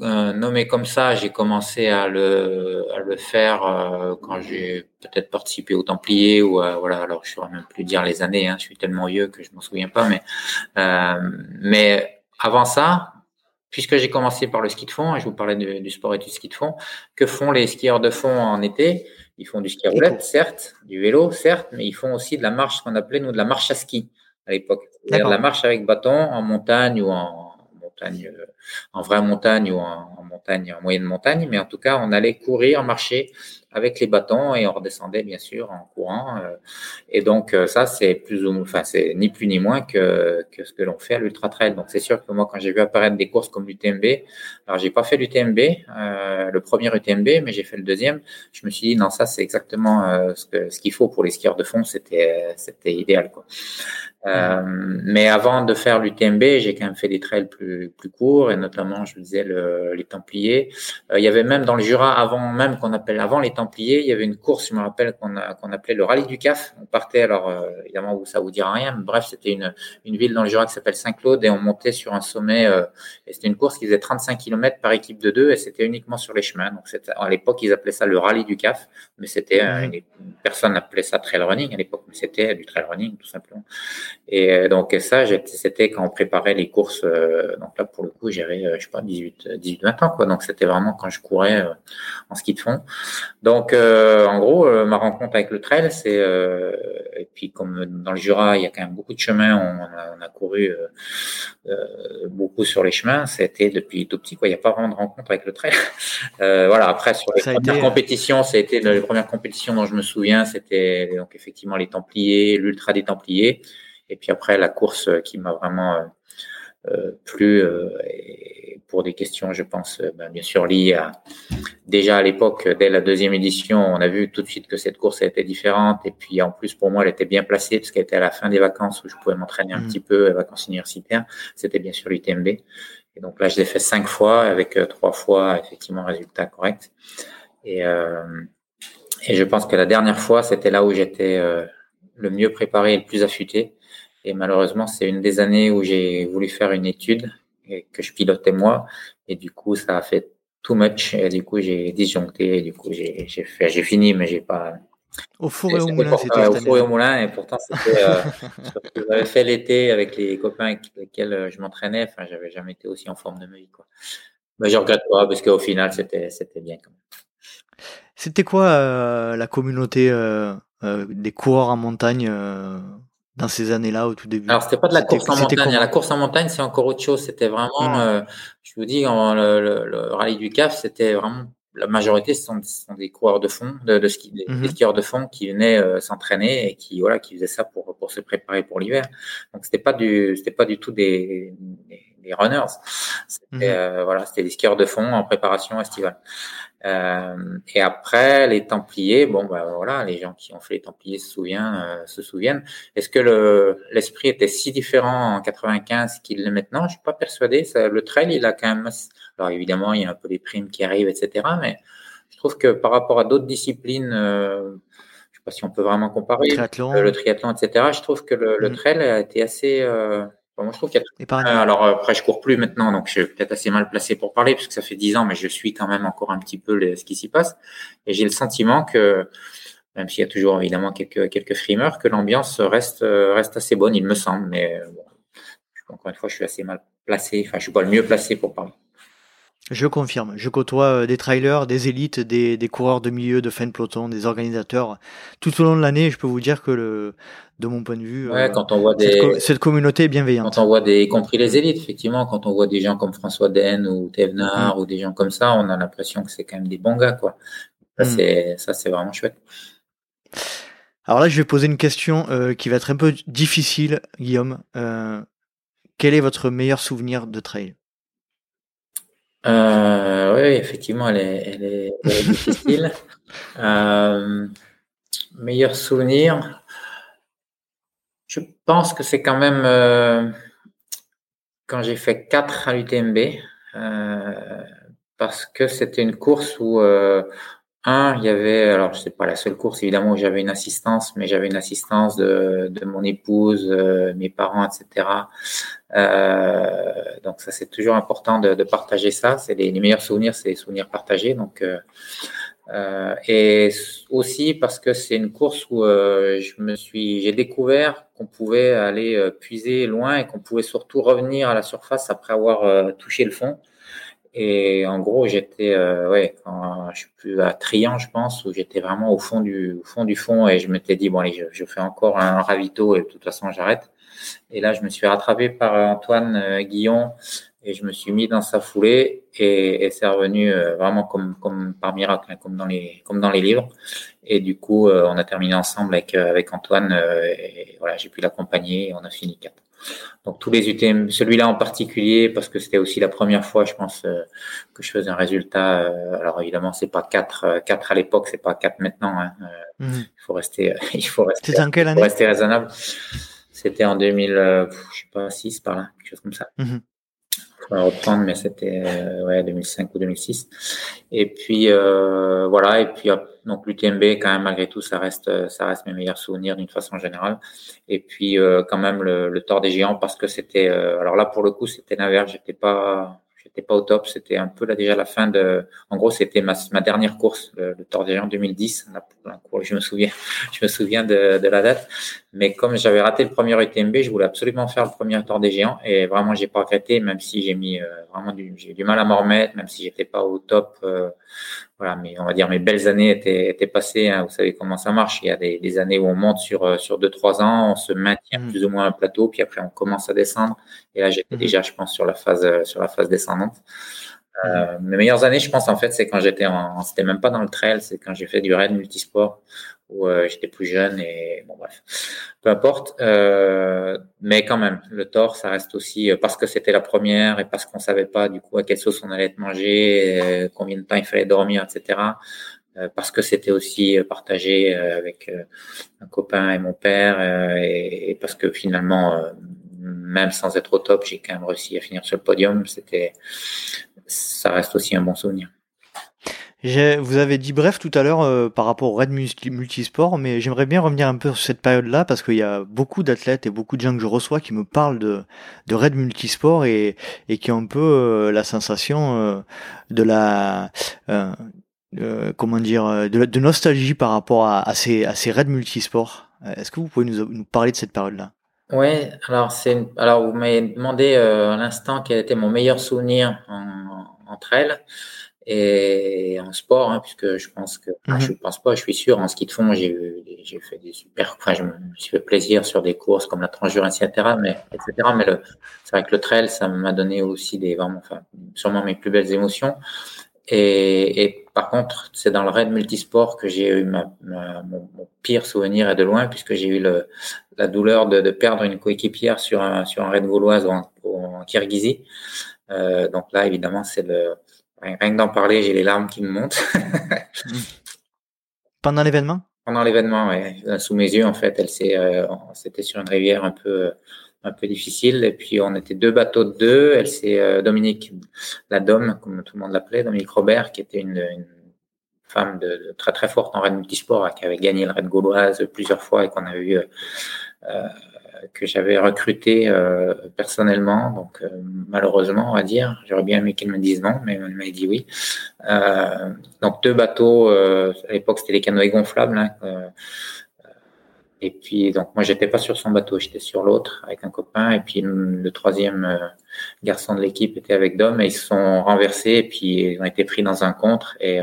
euh, nommé comme ça. J'ai commencé à le à le faire euh, quand j'ai peut-être participé au Templier ou voilà. Alors, je saurais même plus dire les années. Hein, je suis tellement vieux que je m'en souviens pas. Mais mais avant ça, puisque j'ai commencé par le ski de fond, et je vous parlais du, du sport et du ski de fond, que font les skieurs de fond en été? Ils font du ski à roulette, certes, du vélo, certes, mais ils font aussi de la marche, ce qu'on appelait nous de la marche à ski à l'époque. C'est-à-dire de la marche avec bâton en montagne ou en montagne, euh, en vraie montagne ou en, montagne, en moyenne montagne, mais en tout cas, on allait courir, marcher avec les bâtons et on redescendait bien sûr en courant. Euh, et donc euh, ça, c'est plus ou enfin c'est ni plus ni moins que que ce que l'on fait à l'ultra trail. Donc c'est sûr que moi, quand j'ai vu apparaître des courses comme l'UTMB, alors j'ai pas fait l'UTMB, le premier UTMB, mais j'ai fait le deuxième. Je me suis dit non, ça c'est exactement ce que ce qu'il faut pour les skieurs de fond. C'était c'était idéal quoi. Euh, mais avant de faire l'UTMB, j'ai quand même fait des trails plus, plus courts et notamment, je disais, le, les Templiers. Euh, il y avait même dans le Jura, avant même qu'on appelle, avant les Templiers, il y avait une course, je me rappelle, qu'on appelait le Rallye du CAF. On partait, alors euh, évidemment, ça vous dira rien, mais bref, c'était une, une ville dans le Jura qui s'appelle Saint-Claude et on montait sur un sommet. Euh, et c'était une course qui faisait 35 km par équipe de deux et c'était uniquement sur les chemins. Donc à l'époque, ils appelaient ça le Rallye du CAF, mais c'était une, personne appelait ça trail running à l'époque, mais c'était du trail running tout simplement. Et donc ça, c'était quand on préparait les courses. Donc là, pour le coup, j'avais, euh, je sais pas, 18, 18, 20 ans, quoi. Donc c'était vraiment quand je courais en ski de fond. Donc en gros, ma rencontre avec le trail, c'est et puis comme dans le Jura, il y a quand même beaucoup de chemins, on a, on a couru beaucoup sur les chemins. C'était depuis tout petit, quoi. Il n'y a pas vraiment de rencontre avec le trail. voilà. Après sur les premières compétitions, été les premières compétitions dont je me souviens, c'était donc effectivement les Templiers, l'Ultra des Templiers. Et puis après, la course qui m'a vraiment euh, euh plu, euh, et pour des questions, je pense, euh, ben, bien sûr, liées à déjà à l'époque, dès la deuxième édition, on a vu tout de suite que cette course était différente. Et puis en plus, pour moi, elle était bien placée parce qu'elle était à la fin des vacances où je pouvais m'entraîner un mmh. petit peu, les vacances universitaires. C'était bien sûr l'UTMB. Et donc là, je l'ai fait cinq fois avec trois fois effectivement résultat correct. Et, euh, et je pense que la dernière fois, c'était là où j'étais le mieux préparé et le plus affûté. Et malheureusement, c'est une des années où j'ai voulu faire une étude et que je pilotais moi. Et du coup, ça a fait too much. Et du coup, j'ai disjoncté. Et du coup, j'ai fait, j'ai fini, mais j'ai pas. Au four et au moulin, c'était. au four et au moulin. Et pourtant, c'était. Euh, j'avais fait l'été avec les copains avec lesquels euh, je m'entraînais. Enfin, j'avais jamais été aussi en forme de ma vie, quoi. Mais je regrette pas parce qu'au final, c'était, c'était bien quand même. C'était quoi euh, la communauté euh, des coureurs en montagne dans ces années-là au tout début Alors c'était pas de la course en montagne. La course en montagne c'est encore autre chose. C'était vraiment, mmh. euh, je vous dis, le, le, rallye du CAF, c'était vraiment la majorité ce sont, sont, des coureurs de fond, de, de ski, des, mmh. skieurs de fond qui venaient euh, s'entraîner et qui voilà, qui faisaient ça pour pour se préparer pour l'hiver. Donc c'était pas du, c'était pas du tout des, des, runners. C'était mmh. euh, voilà, c'était des skieurs de fond en préparation estivale. Euh, et après, les Templiers, bon, bah, voilà, les gens qui ont fait les Templiers se souviennent. Euh, se souviennent. Est-ce que le, l'esprit était si différent en 95 qu'il l'est maintenant? Je suis pas persuadé. Ça, le trail, il a quand même. Alors évidemment, il y a un peu des primes qui arrivent, etc. Mais je trouve que par rapport à d'autres disciplines, euh, je sais pas si on peut vraiment comparer triathlon. le triathlon, etc. Je trouve que le, le mm. trail a été assez euh, moi, je trouve qu'il y a... Alors après, je cours plus maintenant, donc je suis peut-être assez mal placé pour parler, puisque ça fait dix ans, mais je suis quand même encore un petit peu ce qui s'y passe. Et j'ai le sentiment que, même s'il y a toujours évidemment quelques quelques frimeurs, que l'ambiance reste reste assez bonne, il me semble. Mais bon, encore une fois, je suis assez mal placé. Enfin, je suis pas le mieux placé pour parler. Je confirme. Je côtoie euh, des trailers, des élites, des, des coureurs de milieu, de fin de peloton, des organisateurs. Tout au long de l'année, je peux vous dire que le, de mon point de vue, ouais, euh, quand on voit des, cette, communauté est bienveillante. Quand on voit des, y compris les élites, effectivement, quand on voit des gens comme François Den ou Thévenard mm. ou des gens comme ça, on a l'impression que c'est quand même des bons gars, quoi. Ça, mm. c'est, vraiment chouette. Alors là, je vais poser une question euh, qui va être un peu difficile, Guillaume. Euh, quel est votre meilleur souvenir de trail? Euh, oui, effectivement, elle est, elle est, difficile. euh, meilleur souvenir, je pense que c'est quand même euh, quand j'ai fait 4 à l'UTMB, euh, parce que c'était une course où euh, un, il y avait, alors c'est pas la seule course évidemment où j'avais une assistance, mais j'avais une assistance de, de mon épouse, euh, mes parents, etc. Euh, donc ça c'est toujours important de, de partager ça. C'est les, les, meilleurs souvenirs, c'est les souvenirs partagés. Donc euh, euh et aussi parce que c'est une course où euh, je me suis, j'ai découvert qu'on pouvait aller puiser loin et qu'on pouvait surtout revenir à la surface après avoir touché le fond. Et en gros, j'étais, euh, ouais, je suis plus à Trian, je pense, où j'étais vraiment au fond du fond du fond, et je m'étais dit bon allez, je, fais encore un ravito et de toute façon j'arrête. Et là, je me suis rattrapé par euh, Antoine euh, Guillon et je me suis mis dans sa foulée et, c'est revenu euh, vraiment comme par miracle, hein, comme dans les comme dans les livres. Et du coup, on a terminé ensemble avec avec Antoine. et voilà, j'ai pu l'accompagner et on a fini quatre. Donc tous les UTM, celui-là en particulier, parce que c'était aussi la première fois, je pense, euh, que je faisais un résultat. Euh, alors évidemment, c'est pas 4, 4 à l'époque, c'est pas 4 maintenant. Hein. Mhm. Il faut rester, il faut rester, année? rester raisonnable. C'était en 2000, je sais pas, 6 par là, quelque chose comme ça. Mhm reprendre, mais c'était euh, ouais 2005 ou 2006. Et puis euh, voilà, et puis donc l'UTMB quand même malgré tout ça reste ça reste mes meilleurs souvenirs d'une façon générale. Et puis euh, quand même le, le des Géants parce que c'était alors là pour le coup c'était l'inverse, j'étais pas pas au top. C'était un peu là déjà la fin de. En gros, c'était ma, ma dernière course, le, le Tour des Géants 2010. Je me souviens, je me souviens de, de la date. Mais comme j'avais raté le premier UTMB, je voulais absolument faire le premier Tour des Géants et vraiment j'ai pas regretté, même si j'ai mis euh, vraiment du, j'ai eu du mal à m'en remettre, même si j'étais pas au top. Euh, voilà, mais on va dire mes belles années étaient, étaient passées. Hein, vous savez comment ça marche. Il y a des, des, années où on monte sur euh, sur deux trois ans, on se maintient mmh. plus ou moins un plateau, puis après on commence à descendre. Et là, j'étais mmh. déjà, je pense, sur la phase sur la phase descendante. Mmh. Euh, mes meilleures années, je pense en fait, c'est quand j'étais en, c'était même pas dans le trail, c'est quand j'ai fait du raid multisport où euh, j'étais plus jeune et bon bref, peu importe. Euh, mais quand même, le tort, ça reste aussi euh, parce que c'était la première et parce qu'on savait pas du coup à quelle sauce on allait être mangé, combien de temps il fallait dormir, etc. parce que c'était aussi partagé avec un copain et mon père et, et parce que finalement, même sans être au top, j'ai quand même réussi à finir sur le podium. C'était, ça reste aussi un bon souvenir. Vous avez dit bref tout à l'heure euh, par rapport au raid multisport, mais j'aimerais bien revenir un peu sur cette période-là parce qu'il y a beaucoup d'athlètes et beaucoup de gens que je reçois qui me parlent de, de raid multisport et, et qui ont un peu euh, la sensation euh, de la comment dire de, nostalgie par rapport à, à, ces, à ces raids multisport. Est-ce que vous pouvez nous, nous parler de cette période-là? Ouais, alors c'est alors vous m'avez demandé à l'instant quel était mon meilleur souvenir en, entre elles et en sport, hein, puisque je pense que, mm je pense pas, je suis sûr, en ski de fond, j'ai j'ai fait des super, enfin, je me suis fait plaisir sur des courses comme la Transjure, etc. Mais, etc. Mais le, c'est vrai que le trail, ça m'a donné aussi des, vraiment, enfin, sûrement mes plus belles émotions. Et, et par contre, c'est dans le raid multisport que j'ai eu ma, mon, pire souvenir et de loin, puisque j'ai eu le, la douleur de, de perdre une coéquipière sur un, sur un raid gauloise en, en Kirghizie. Euh, donc là, évidemment, c'est le, Rien que d'en parler, j'ai les larmes qui me montent. Pendant l'événement? Pendant l'événement, oui. Sous mes yeux, en fait, elle s'est, euh, c'était sur une rivière un peu, un peu difficile. Et puis, on était deux bateaux de deux. Elle s'est, euh, Dominique, la Dom, comme tout le monde l'appelait, Dominique Robert, qui était une, une femme de, très très forte en raid multisport, qui avait gagné le raid gauloise plusieurs fois et qu'on a eu euh, que j'avais recruté euh, personnellement. Donc euh, malheureusement, on va dire, j'aurais bien aimé qu'elle me dise non, mais elle m'a dit oui. Euh, donc deux bateaux. à l'époque, c'était les canoës gonflables. Hein, et puis donc moi, j'étais pas sur son bateau, j'étais sur l'autre avec un copain. Et puis le troisième garçon de l'équipe était avec Dom et ils se sont renversés et puis ils ont été pris dans un contre et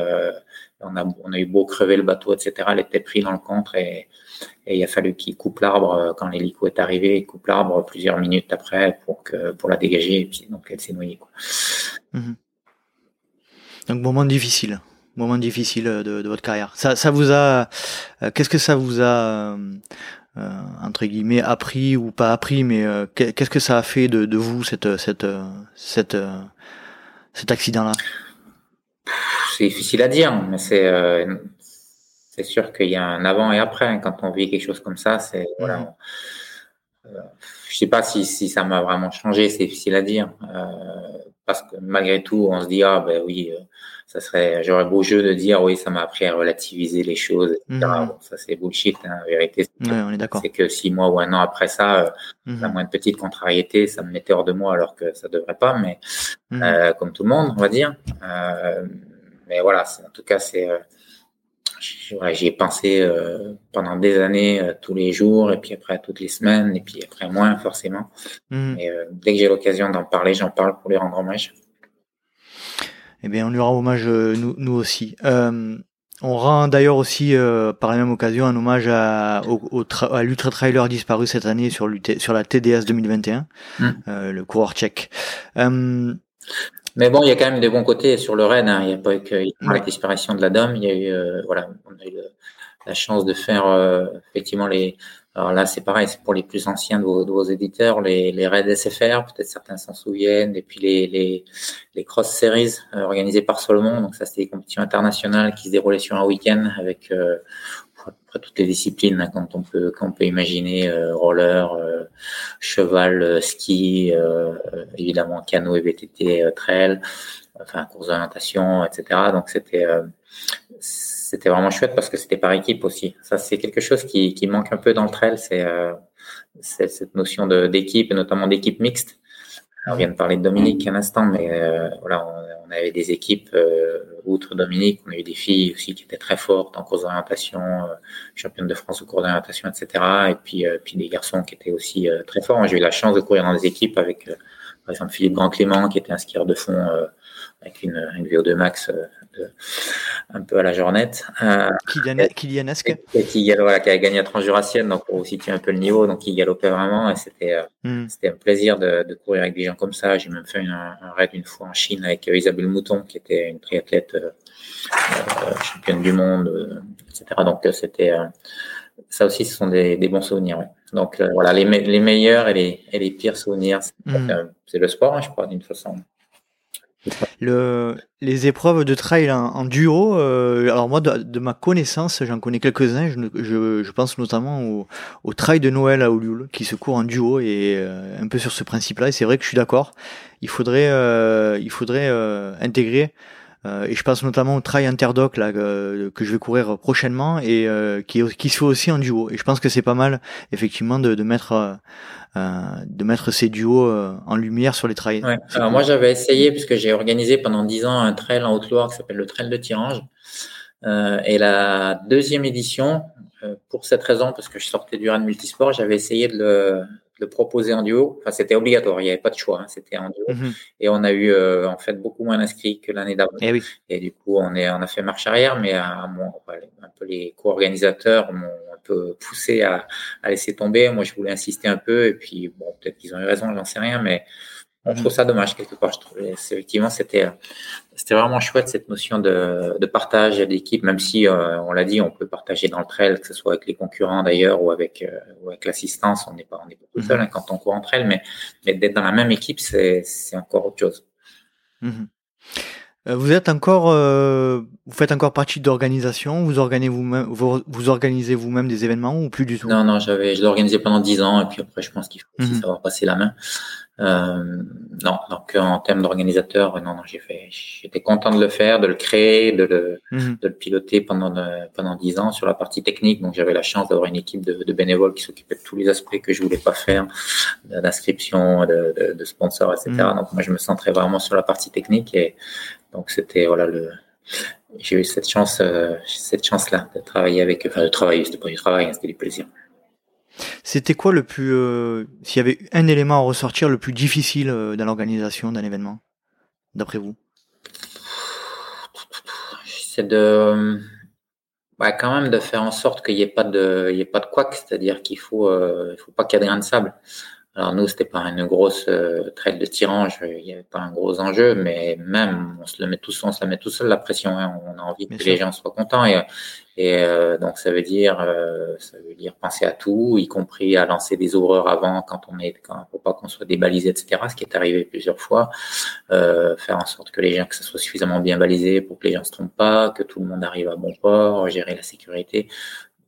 on a, on a eu beau crever le bateau, etc. Elle était pris dans le contre et et il a fallu qu'il coupe l'arbre euh, quand l'hélico est arrivé, il coupe l'arbre plusieurs minutes après pour que pour la dégager. Et puis donc elle s'est noyée. Quoi. Mhm. Donc moment difficile, moment difficile de, de votre carrière. Ça, ça vous a, euh, qu'est-ce que ça vous a euh, entre guillemets appris ou pas appris, mais euh, qu'est-ce que ça a fait de, de vous cette cette cette cet accident-là? C'est difficile à dire, mais c'est c'est sûr qu'il y a un avant et après quand on vit quelque chose comme ça. C'est voilà. Mmh. Euh, je sais pas si, si ça m'a vraiment changé, c'est difficile à dire euh, parce que malgré tout, on se dit ah ben oui, euh, ça serait j'aurais beau jeu de dire oui, ça m'a appris à relativiser les choses. Etc. Mmh. Bon, ça c'est bullshit. Hein, en vérité, c'est que, six mois ou un an après ça, euh, mmh. la moindre petite contrariété, ça me mettait hors de moi alors que ça devrait pas. Mais euh, comme tout le monde, on va dire. Mais voilà, en tout cas, c'est j'y ai pensé euh, pendant des années, euh, tous les jours, et puis après toutes les semaines, et puis après moins forcément. Mmh. Et euh, dès que j'ai l'occasion d'en parler, j'en parle pour lui rendre hommage. Eh bien, on lui rend hommage nous, nous aussi. on rend d'ailleurs aussi, par la même occasion, un hommage à, au, à l'ultra trailer disparu cette année sur, sur la TDS 2021, mmh. le coureur tchèque. Mais bon, il y a quand même des bons côtés sur le Rennes. Hein. Il n'y a pas eu que la disparition de la Dame. Il y a eu, euh, voilà, on a eu la chance de faire euh, effectivement les, Alors là, c'est pareil, c'est pour les plus anciens de vos, éditeurs, les, les raids SFR, peut-être certains s'en souviennent, et puis les, les, les cross series euh, organisées par Solomon. Donc ça, c'était des compétitions internationales qui se déroulaient sur un week-end avec euh, toutes les disciplines hein, quand on peut, quand on peut imaginer euh, roller, euh, cheval, ski, évidemment canot et VTT trail, enfin course d'orientation, etc. Donc c'était c'était vraiment chouette parce que c'était par équipe aussi. Ça, c'est quelque chose qui, qui, manque un peu dans le trail, c'est euh, cette notion d'équipe et notamment d'équipe mixte. On vient de parler de Dominique un instant, mais euh, voilà, on, on, avait des équipes euh, outre Dominique, on a eu des filles aussi qui étaient très fortes en course d'orientation, euh, championne de France au cours d'orientation, etc. Et puis, euh, puis des garçons qui étaient aussi très forts. J'ai eu la chance de courir dans des équipes avec, par exemple, Philippe Grand Clément, qui était un skieur de fond avec une, une VO2 max de, un peu à la journette. Euh, Kylianesque qui, qui, voilà, qui a gagné à Transjurassienne, donc pour vous situer un peu le niveau, donc il galopait vraiment et c'était euh, hmm. c'était un plaisir de, de, courir avec des gens comme ça. J'ai même fait un, un, raid une fois en Chine avec euh, Isabelle Mouton, qui était une triathlète euh, euh championne du monde, etc. Donc c'était ça aussi, ce sont des, des bons souvenirs. Ouais. Donc voilà, les, les meilleurs et les, et les pires souvenirs, c'est hmm. le sport, hein, je crois, d'une façon. Le, les épreuves de trail en, duo, euh, alors moi de, ma connaissance, j'en connais quelques-uns. Je, je, pense notamment au, au, trail de Noël à Olioul qui se court en duo et euh, un peu sur ce principe-là. Et c'est vrai que je suis d'accord. Il faudrait, euh, il faudrait intégrer. Et je pense notamment au trail interdoc là que je vais courir prochainement et qui, qui se fait aussi en duo. Et je pense que c'est pas mal effectivement de, de mettre euh, de mettre ces duos euh, en lumière sur les trails. Ouais. Alors moi j'avais essayé puisque j'ai organisé pendant dix ans un trail en Haute-Loire qui s'appelle le Trail de Tirange. Euh, et la deuxième édition, euh, pour cette raison, parce que je sortais du Rennes Multisport, j'avais essayé de le, de proposer en duo. Enfin, c'était obligatoire, il n'y avait pas de choix, hein, c'était en duo. Mhm. Et on a eu euh, en fait beaucoup moins d'inscrits que l'année d'avant. Et, eh oui. et du coup, on, est, on a fait marche arrière, mais à, un peu les co-organisateurs m'ont peu poussé à, à, laisser tomber. Moi, je voulais insister un peu, et puis bon, peut-être qu'ils ont eu raison, j'en sais rien, mais on trouve ça dommage quelque part. Je trouvais, effectivement, c'était c'était vraiment chouette cette notion de, de partage d'équipe, même si euh, on l'a dit, on peut partager dans le trail, que ce soit avec les concurrents d'ailleurs ou avec euh, ou avec l'assistance. On n'est pas on n'est pas tout seul mhm. hein, quand on court en trail, mais mais d'être dans la même équipe, c'est c'est encore autre chose. Mhm. Vous êtes encore, euh, vous faites encore partie d'organisation. Vous organisez vous-même, vous, vous, organisez vous-même des événements ou plus du tout? Non, non, j'avais, je l'ai organisé pendant dix ans et puis après, je pense qu'il faut aussi mhm. savoir passer la main. Euh, non, donc en termes d'organisateur, non, non, j'ai fait, j'étais content de le faire, de le créer, de le, mhm. de le piloter pendant pendant dix ans sur la partie technique. Donc j'avais la chance d'avoir une équipe de, de bénévoles qui s'occupaient de tous les aspects que je voulais pas faire, d'inscription, de, de, de, sponsors, etc. Mhm. Donc moi je me centrais vraiment sur la partie technique et donc c'était voilà le j'ai eu cette chance euh, cette chance là de travailler avec enfin de travailler c'était pas du travail hein, c'était du plaisir. C'était quoi le plus euh, s'il y avait un élément à ressortir le plus difficile euh, dans l'organisation d'un événement d'après vous? C'est de bah, quand même de faire en sorte qu'il n'y ait pas de il y ait pas de couac, c'est-à-dire qu'il faut il faut pas qu'il y ait de grain de sable. Alors nous, c'était pas une grosse euh, traite de tirange, il n'y avait pas un gros enjeu, mais même on se le met tout on se la met tout seul la pression. Hein, on a envie que les gens soient contents et, et euh, donc ça veut dire euh, ça veut dire penser à tout, y compris à lancer des horreurs avant quand on est quand faut pas qu'on soit débalisé, etc. Ce qui est arrivé plusieurs fois, euh, faire en sorte que les gens que ça soit suffisamment bien balisé pour que les gens se trompent pas, que tout le monde arrive à bon port, gérer la sécurité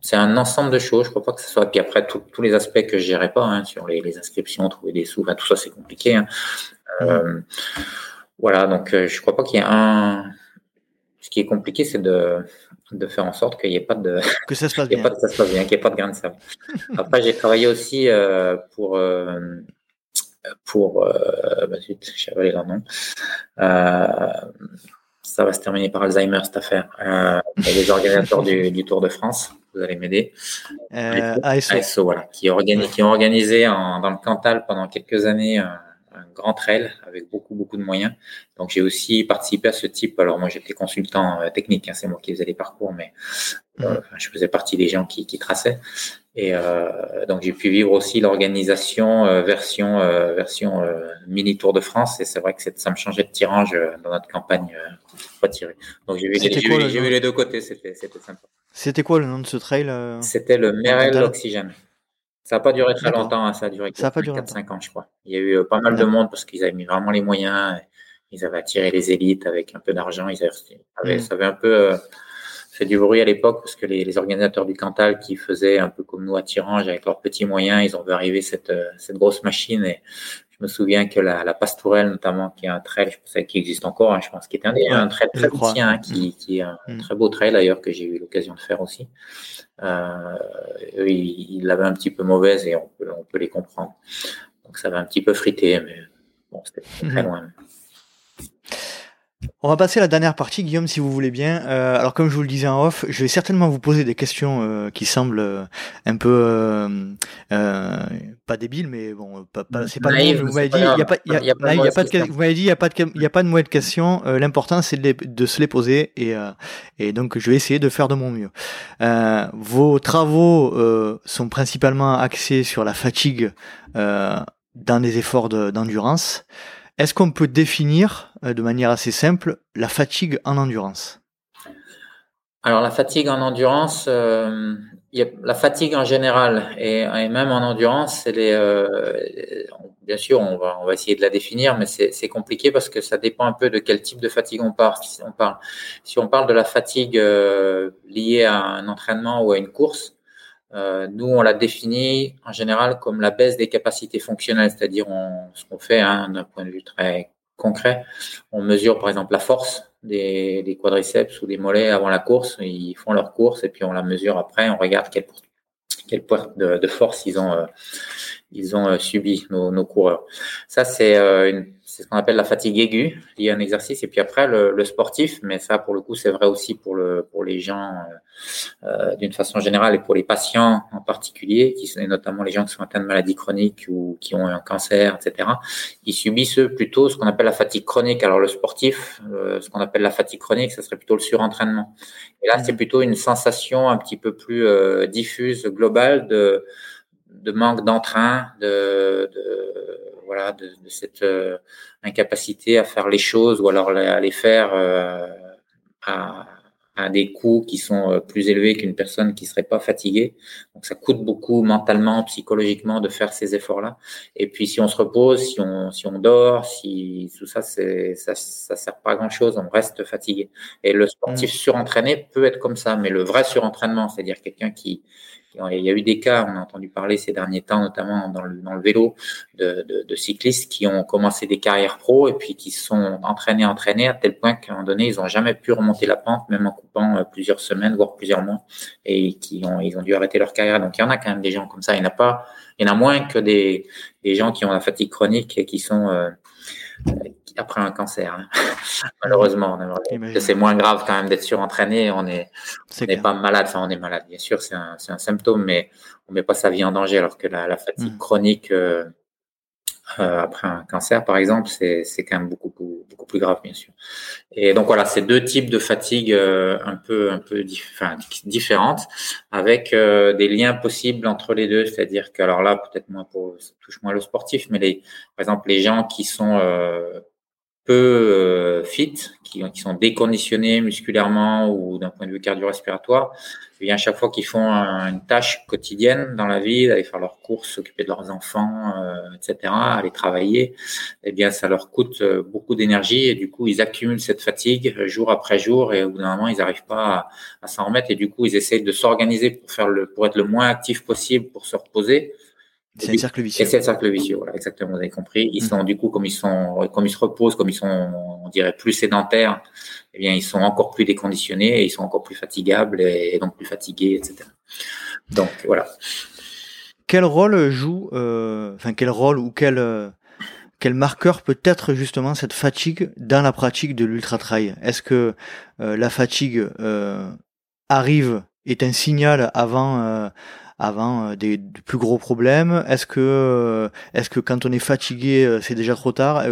c'est un ensemble de choses. Je crois pas que ce soit. Puis après, tous les aspects que je gérais pas hein, sur les, les, inscriptions, trouver des sous, tout ça, c'est compliqué. Hein. Euh, voilà, donc euh, je crois pas qu'il y ait un. Ce qui est compliqué, c'est de, de faire en sorte qu'il n'y ait pas de que ça se passe bien, pas de, ça se passe bien, qu'il n'y ait pas de grain de sable. Après, j'ai travaillé aussi euh, pour euh, pour bah, j'ai avalé leur nom. Ça va se terminer par Alzheimer cette affaire. Les organisateurs du, du Tour de France vous allez m'aider. Euh, ASO. ASO. voilà, qui, qui ont organisé en, dans le Cantal pendant quelques années un, un, grand trail avec beaucoup, beaucoup de moyens. Donc, j'ai aussi participé à ce type. Alors, moi, j'étais consultant euh, technique, hein, c'est moi qui faisais les parcours, mais euh, mhm. je faisais partie des gens qui, qui traçaient. Et euh, donc, j'ai pu vivre aussi l'organisation euh, version version mini Tour de France. Et c'est vrai que ça me changeait de tirage dans notre campagne tiré. Donc, j'ai vu, vu les deux côtés. C'était sympa. C'était quoi le nom de ce trail euh, C'était le Merel Oxygène. Ça n'a pas duré très longtemps, hein, ça a duré 4-5 ans, je crois. Il y a eu pas mal de monde parce qu'ils avaient mis vraiment les moyens. Ils avaient attiré les élites avec un peu d'argent. Ils avaient, mm. ça avait un peu fait du bruit à l'époque parce que les, les, organisateurs du Cantal qui faisaient un peu comme nous à Tirange avec leurs petits moyens, ils ont vu arriver cette, euh, cette grosse machine et je me souviens que la, la Pastourelle notamment qui est un trail, je pense qui existe encore, hein, je pense qui est un, un trail très petit, hein, qui, qui, est un mm. très beau trail d'ailleurs que j'ai eu l'occasion de faire aussi. Euh, eux, ils l'avaient un petit peu mauvaise et on peut, on peut les comprendre. Donc ça va un petit peu friter, mais bon, c'était très mm-hmm. loin. On va passer à la dernière partie, Guillaume, si vous voulez bien. Euh, alors, comme je vous le disais en off, je vais certainement vous poser des questions euh, qui semblent euh, un peu pas débiles, mais bon, pas, c'est pas Vous m'avez dit, il y a pas, il y a, pas de, vous m'avez dit, il y a pas de, il y a pas de de questions. L'important, c'est de, de, se les poser, et et donc je vais essayer de faire de mon mieux. vos travaux sont principalement axés sur la fatigue dans des efforts d'endurance. Est-ce qu'on peut définir euh, de manière assez simple la fatigue en endurance? Alors la fatigue en endurance, euh, la fatigue en général et, même en endurance, euh, bien sûr on va, essayer de la définir, mais c'est compliqué parce que ça dépend un peu de quel type de fatigue on parle, si on parle de la fatigue liée à un entraînement ou à une course, euh, nous, on l'a définit en général comme la baisse des capacités fonctionnelles, c'est-à-dire ce qu'on fait hein, d'un point de vue très concret. On mesure par exemple la force des, quadriceps ou des mollets avant la course. Ils font leur course et puis on la mesure après. On regarde quel, quel point de, de, force ils ont, euh, ils ont euh, subi, nos, nos, coureurs. Ça, c'est une c'est ce qu'on appelle la fatigue aiguë liée à un exercice. Et puis après, le, le sportif, mais ça, pour le coup, c'est vrai aussi pour, le, pour les gens euh, euh d'une façon générale et pour les patients en particulier, qui sont notamment les gens qui sont atteints de maladies chroniques ou qui ont un cancer, etc. Ils subissent plutôt ce qu'on appelle la fatigue chronique. Alors le sportif, euh, ce qu'on appelle la fatigue chronique, ça serait plutôt le surentraînement. Et là, c'est mmh. plutôt une sensation un petit peu plus euh, diffuse, globale de, de manque d'entrain, de, de voilà, de, cette euh, incapacité à faire les choses ou alors à les faire euh, à, à, des coûts qui sont euh, plus élevés qu'une personne qui serait pas fatiguée. Donc ça coûte beaucoup mentalement, psychologiquement de faire ces efforts-là. Et puis si on se repose, si on si on dort, si tout ça c'est ça ça sert pas à grand chose, on reste fatigué. Et le sportif mmh. surentraîné peut être comme ça, mais le vrai surentraînement, c'est-à-dire quelqu'un qui il y a eu des cas, on a entendu parler ces derniers temps, notamment dans le, dans le vélo, de, de, de, cyclistes qui ont commencé des carrières pro et puis qui se sont entraînés, entraînés à tel point qu'à un moment donné, ils n'ont jamais pu remonter la pente, même en coupant euh, plusieurs semaines, voire plusieurs mois, et qui ont, ils ont dû arrêter leur carrière. Donc il y en a quand même des gens comme ça. Il n'y en a pas, il y en a moins que des, des gens qui ont la fatigue chronique et qui sont euh, après un cancer. Hein. Malheureusement, c'est moins grave quand même d'être surentraîné. On n'est on pas malade. Enfin, on est malade, bien sûr, c'est un, un, symptôme, mais on met pas sa vie en danger. Alors que la, la fatigue mmh. chronique euh, euh, après un cancer, par exemple, c'est quand même beaucoup, beaucoup, beaucoup, plus grave, bien sûr. Et donc voilà, c'est deux types de fatigue euh, un peu, un peu différentes, avec euh, des liens possibles entre les deux. C'est-à-dire que, alors là, peut-être moins pour, ça touche moins le sportif, mais les, par exemple, les gens qui sont peu euh, fit, qui, qui, sont déconditionnés musculairement ou d'un point de vue cardio-respiratoire, et à chaque fois qu'ils font une tâche quotidienne dans la vie, d'aller faire leurs courses, s'occuper de leurs enfants, euh, etc., aller travailler, eh bien, ça leur coûte euh, beaucoup d'énergie et du coup, ils accumulent cette fatigue jour après jour et au bout d'un moment, ils n'arrivent pas à, à s'en remettre et du coup, ils essayent de s'organiser pour faire le, pour être le moins actif possible pour se reposer c'est un cercle vicieux. c'est un cercle vicieux, voilà, exactement, vous avez compris. Ils mm. sont, du coup, comme ils sont, comme ils se reposent, comme ils sont, on dirait, plus sédentaires, eh bien, ils sont encore plus déconditionnés et ils sont encore plus fatigables et, donc plus fatigués, etc. Donc, voilà. Quel rôle joue, euh, enfin, quel rôle ou quel, euh, quel marqueur peut être justement cette fatigue dans la pratique de l'ultra trail Est-ce que euh, la fatigue euh, arrive est un signal avant euh, avant euh, des, plus gros problèmes Est-ce que, euh, est-ce que quand on est fatigué, euh, c'est déjà trop tard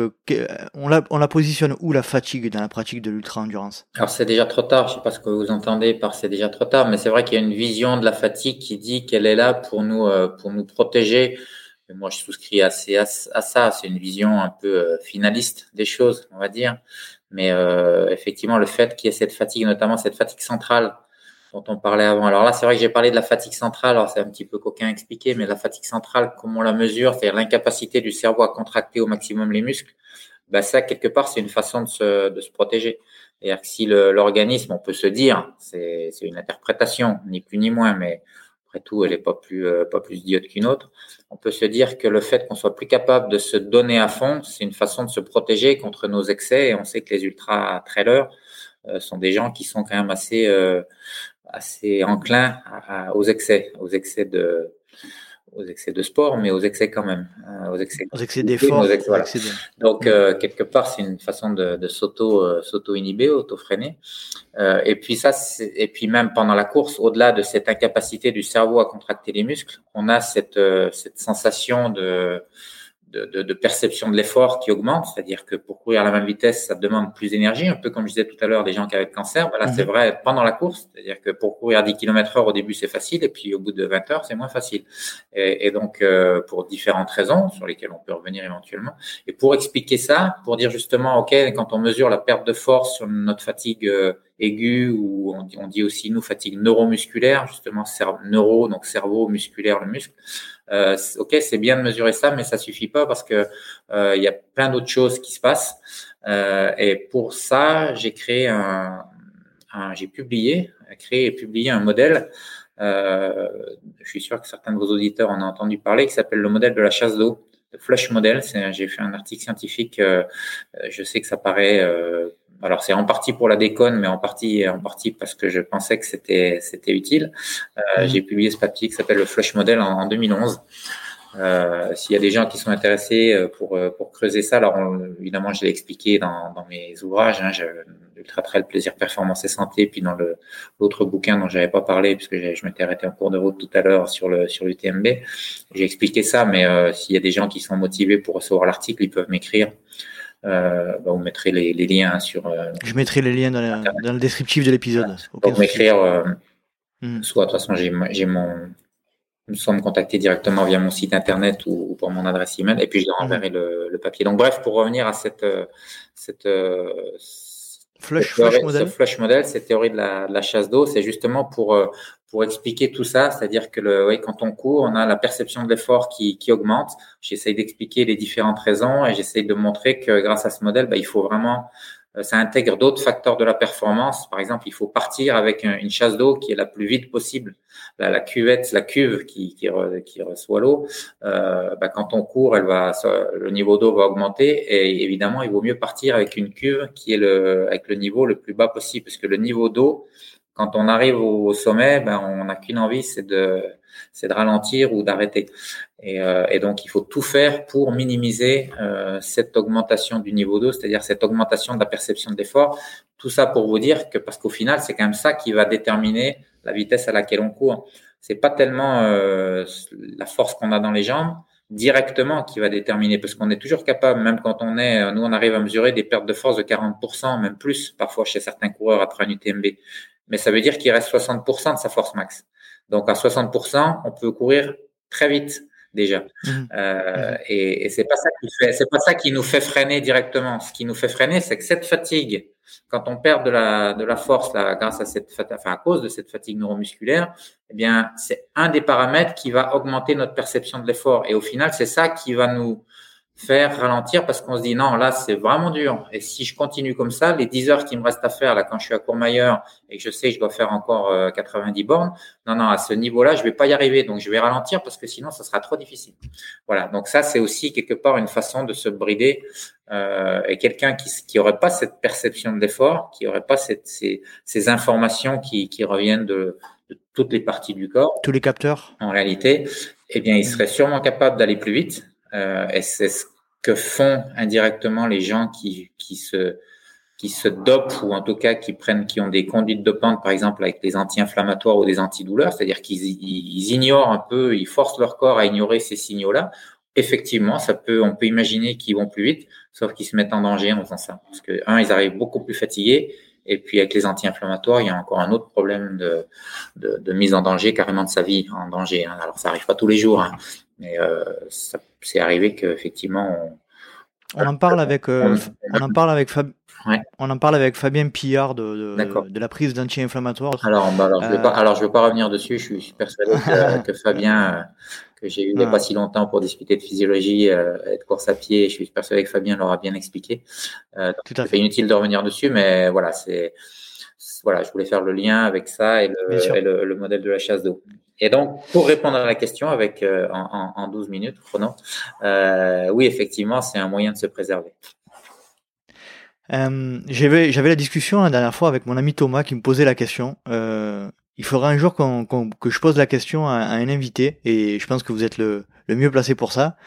on, la, on la positionne où la fatigue dans la pratique de l'ultra-endurance? Alors c'est déjà trop tard, je sais pas ce que vous entendez par c'est déjà trop tard, mais c'est vrai qu'il y a une vision de la fatigue qui dit qu'elle est là pour nous, pour nous protéger. moi, je souscris assez à, à ça. C'est une vision un peu finaliste des choses, on va dire. Mais effectivement, le fait qu'il y ait cette fatigue, notamment cette fatigue centrale, dont on parlait avant. Alors là, c'est vrai que j'ai parlé de la fatigue centrale. Alors c'est un petit peu coquin expliqué, mais la fatigue centrale, comme on la mesure, c'est-à-dire l'incapacité du cerveau à contracter au maximum les muscles. Ben ça, quelque part, c'est une façon de se, de se protéger. C'est-à-dire que si l'organisme, on peut se dire, c'est une interprétation, ni plus ni moins, mais après tout, elle n'est pas plus euh, pas plus idiote qu'une autre. On peut se dire que le fait qu'on soit plus capable de se donner à fond, c'est une façon de se protéger contre nos excès. Et on sait que les ultra trailers euh, sont des gens qui sont quand même assez euh, assez enclins aux excès, aux excès de aux excès de sport, mais aux excès quand même, hein, aux excès, aux excès d'effort. Voilà. Donc euh, quelque part, c'est une façon de, de s'auto euh, s'auto inhiber, auto freiner. Euh, et puis ça, et puis même pendant la course, au-delà de cette incapacité du cerveau à contracter les muscles, on a cette euh, cette sensation de de, de, de, perception de l'effort qui augmente, c'est-à-dire que pour courir à la même vitesse, ça demande plus d'énergie, un peu comme je disais tout à l'heure des gens qui avaient le cancer. Voilà, c'est mhm. vrai pendant la course, c'est-à-dire que pour courir à 10 km heure au début c'est facile et puis au bout de 20 heures c'est moins facile. Et, et donc euh, pour différentes raisons sur lesquelles on peut revenir éventuellement. Et pour expliquer ça, pour dire justement, ok, quand on mesure la perte de force sur notre fatigue euh, aiguë ou on dit, on dit aussi nous fatigue neuromusculaire, justement neuro donc cerveau musculaire le muscle. Euh, ok, c'est bien de mesurer ça, mais ça suffit pas parce que euh, il y a plein d'autres choses qui se passent. Euh, et pour ça, j'ai créé un, un j'ai publié, créé et publié un modèle. Euh, je suis sûr que certains de vos auditeurs en ont entendu parler, qui s'appelle le modèle de la chasse d'eau, le flush model. J'ai fait un article scientifique. Je sais que ça paraît alors c'est en partie pour la déconne, mais en partie en partie parce que je pensais que c'était c'était utile. Euh, mhm. J'ai publié ce papier qui s'appelle le Flush Model en, 2011. Euh, S'il y a des gens qui sont intéressés euh, pour euh, pour creuser ça, alors évidemment je l'ai expliqué dans, dans mes ouvrages. Hein, Ultra Trail Plaisir Performance et Santé, puis dans le l'autre bouquin dont j'avais pas parlé puisque je m'étais arrêté en cours de route tout à l'heure sur le sur l'UTMB. J'ai expliqué ça, mais euh, s'il y a des gens qui sont motivés pour recevoir l'article, ils peuvent m'écrire. Euh, bah, vous mettrez les, les, liens sur. Euh, je mettrai les liens dans, dans le descriptif de l'épisode. Donc m'écrire. Euh, hmm. Soit de toute façon j'ai mon soit me contacter directement via mon site internet ou, ou pour mon adresse email et puis je leur hmm. enverrai le, le, papier. Donc bref, pour revenir à cette cette Flush, flush model. Ce flush model, cette théorie de la, de la chasse d'eau, c'est justement pour pour expliquer tout ça, c'est-à-dire que le, quand on court, on a la perception de l'effort qui, qui augmente. J'essaye d'expliquer les différentes raisons et j'essaye de montrer que grâce à ce modèle, bah, il faut vraiment, euh, ça intègre d'autres facteurs de la performance. Par exemple, il faut partir avec une chasse d'eau qui est la plus vite possible. La, la cuvette, la cuve qui, qui, qui reçoit l'eau, euh, bah, quand on court, elle va, le niveau d'eau va augmenter et évidemment, il vaut mieux partir avec une cuve qui est le, avec le niveau le plus bas possible parce que le niveau d'eau, quand on arrive au sommet, ben, on n'a qu'une envie, c'est de, ralentir ou d'arrêter. Et, euh, et, donc, il faut tout faire pour minimiser euh, cette augmentation du niveau d'eau, c'est-à-dire cette augmentation de la perception de l'effort. Tout ça pour vous dire que, parce qu'au final, c'est quand même ça qui va déterminer la vitesse à laquelle on court. C'est pas tellement euh, la force qu'on a dans les jambes directement qui va déterminer, parce qu'on est toujours capable, même quand on est, nous on arrive à mesurer des pertes de force de 40%, même plus parfois chez certains coureurs après un UTMB mais ça veut dire qu'il reste 60% de sa force max. Donc à 60%, on peut courir très vite déjà. Mmh. Euh, et, et c'est pas ça qui fait, c'est pas ça qui nous fait freiner directement. Ce qui nous fait freiner, c'est que cette fatigue, quand on perd de la de la force là, grâce à cette, enfin à cause de cette fatigue neuromusculaire, eh bien c'est un des paramètres qui va augmenter notre perception de l'effort. Et au final, c'est ça qui va nous faire ralentir parce qu'on se dit non, là, c'est vraiment dur. Et si je continue comme ça, les 10 heures qui me restent à faire, là, quand je suis à Courmayeur et que je sais que je dois faire encore 90 euh, bornes, non, non, à ce niveau-là, je vais pas y arriver. Donc, je vais ralentir parce que sinon, ça sera trop difficile. Voilà. Donc, ça, c'est aussi quelque part une façon de se brider. Euh, et quelqu'un qui, qui aurait pas cette perception de l'effort, qui aurait pas cette, ces, ces informations qui, qui reviennent de, de toutes les parties du corps. Tous les capteurs? En réalité, eh bien, il serait sûrement capable d'aller plus vite. Euh, et c'est ce que font indirectement les gens qui, qui se qui se dopent ou en tout cas qui prennent qui ont des conduites dopantes par exemple avec des anti-inflammatoires ou des antidouleurs, c'est-à-dire qu'ils ils ignorent un peu, ils forcent leur corps à ignorer ces signaux-là. Effectivement, ça peut on peut imaginer qu'ils vont plus vite, sauf qu'ils se mettent en danger en faisant ça parce que un ils arrivent beaucoup plus fatigués et puis avec les anti-inflammatoires, il y a encore un autre problème de, de, de, mise en danger, carrément de sa vie en danger. Hein. Alors ça arrive pas tous les jours, hein, mais euh, c'est arrivé qu'effectivement, On en parle avec, on, en parle avec On en parle avec Fabien Pillard de, de, la prise d'anti-inflammatoire. Alors, bah, alors, je ne vais, pas revenir dessus. Je suis persuadé que, Fabien, que j'ai eu il n'y a pas si longtemps pour discuter de physiologie et de course à pied, je suis persuadé que Fabien l'aura bien expliqué. Fait. C'est inutile de revenir dessus, mais voilà, c'est voilà, je voulais faire le lien avec ça et le, modèle de la chasse d'eau. Et donc, pour répondre à la question avec euh, en, 12 minutes chrono, euh, oui, effectivement, c'est un moyen de se préserver. Euh, j'avais, la discussion la dernière fois avec mon ami Thomas qui me posait la question. il faudra un jour que je pose la question à, un invité et je pense que vous êtes le, le mieux placé pour ça.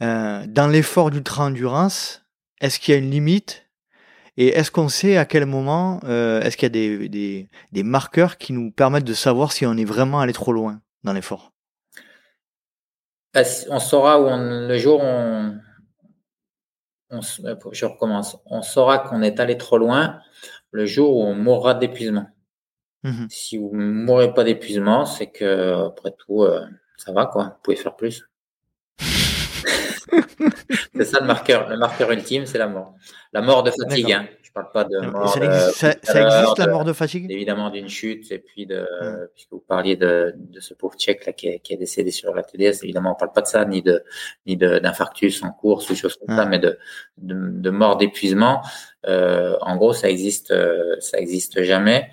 dans l'effort d'ultra-endurance, est-ce qu'il y a une limite et est-ce qu'on sait à quel moment, euh, est-ce qu'il y a des, des, marqueurs qui nous permettent de savoir si on est vraiment allé trop loin dans l'effort? Bah, On saura où on, le jour où on, je recommence, on saura qu'on est allé trop loin le jour où on mourra d'épuisement. Mmh si vous ne mourrez pas d'épuisement, c'est que après tout, euh, ça va quoi. Vous pouvez faire plus. c'est ça le marqueur, le marqueur ultime, c'est la mort. La mort de fatigue. Hein. Je parle pas de mort. Ça, existe, la mort de fatigue? Évidemment d'une chute et puis de, puisque vous parliez de, de ce pauvre tchèque là qui est, qui est, décédé sur la TDS. Évidemment, on parle pas de ça ni de ni d'infarctus en course ou choses comme ça, mais de de, de mort d'épuisement. Euh, en gros, ça existe, ça existe jamais.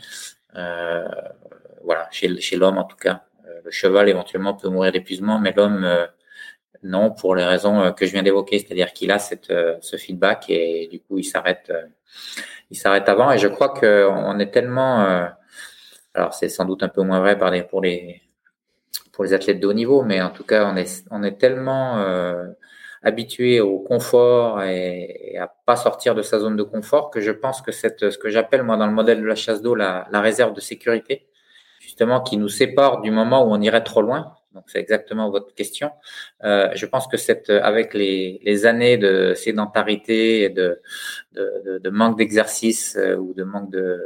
Euh, voilà, chez chez l'homme en tout cas. Euh, le cheval éventuellement peut mourir d'épuisement, mais l'homme euh, non, pour les raisons euh, que je viens d'évoquer, c'est-à-dire qu'il a cette, euh, ce feedback et du coup il s'arrête, euh, il s'arrête avant. Et je crois qu'on est tellement, alors c'est sans doute un peu moins vrai pour les pour les athlètes de haut niveau, mais en tout cas on est on est tellement habitué au confort et, à pas sortir de sa zone de confort que je pense que cette ce que j'appelle moi dans le modèle de la chasse d'eau la réserve de sécurité, justement qui nous sépare du moment où on irait trop loin donc c'est exactement votre question. Euh, je pense que cette, avec les, les années de sédentarité et de, de, de, manque d'exercice euh, ou de manque de,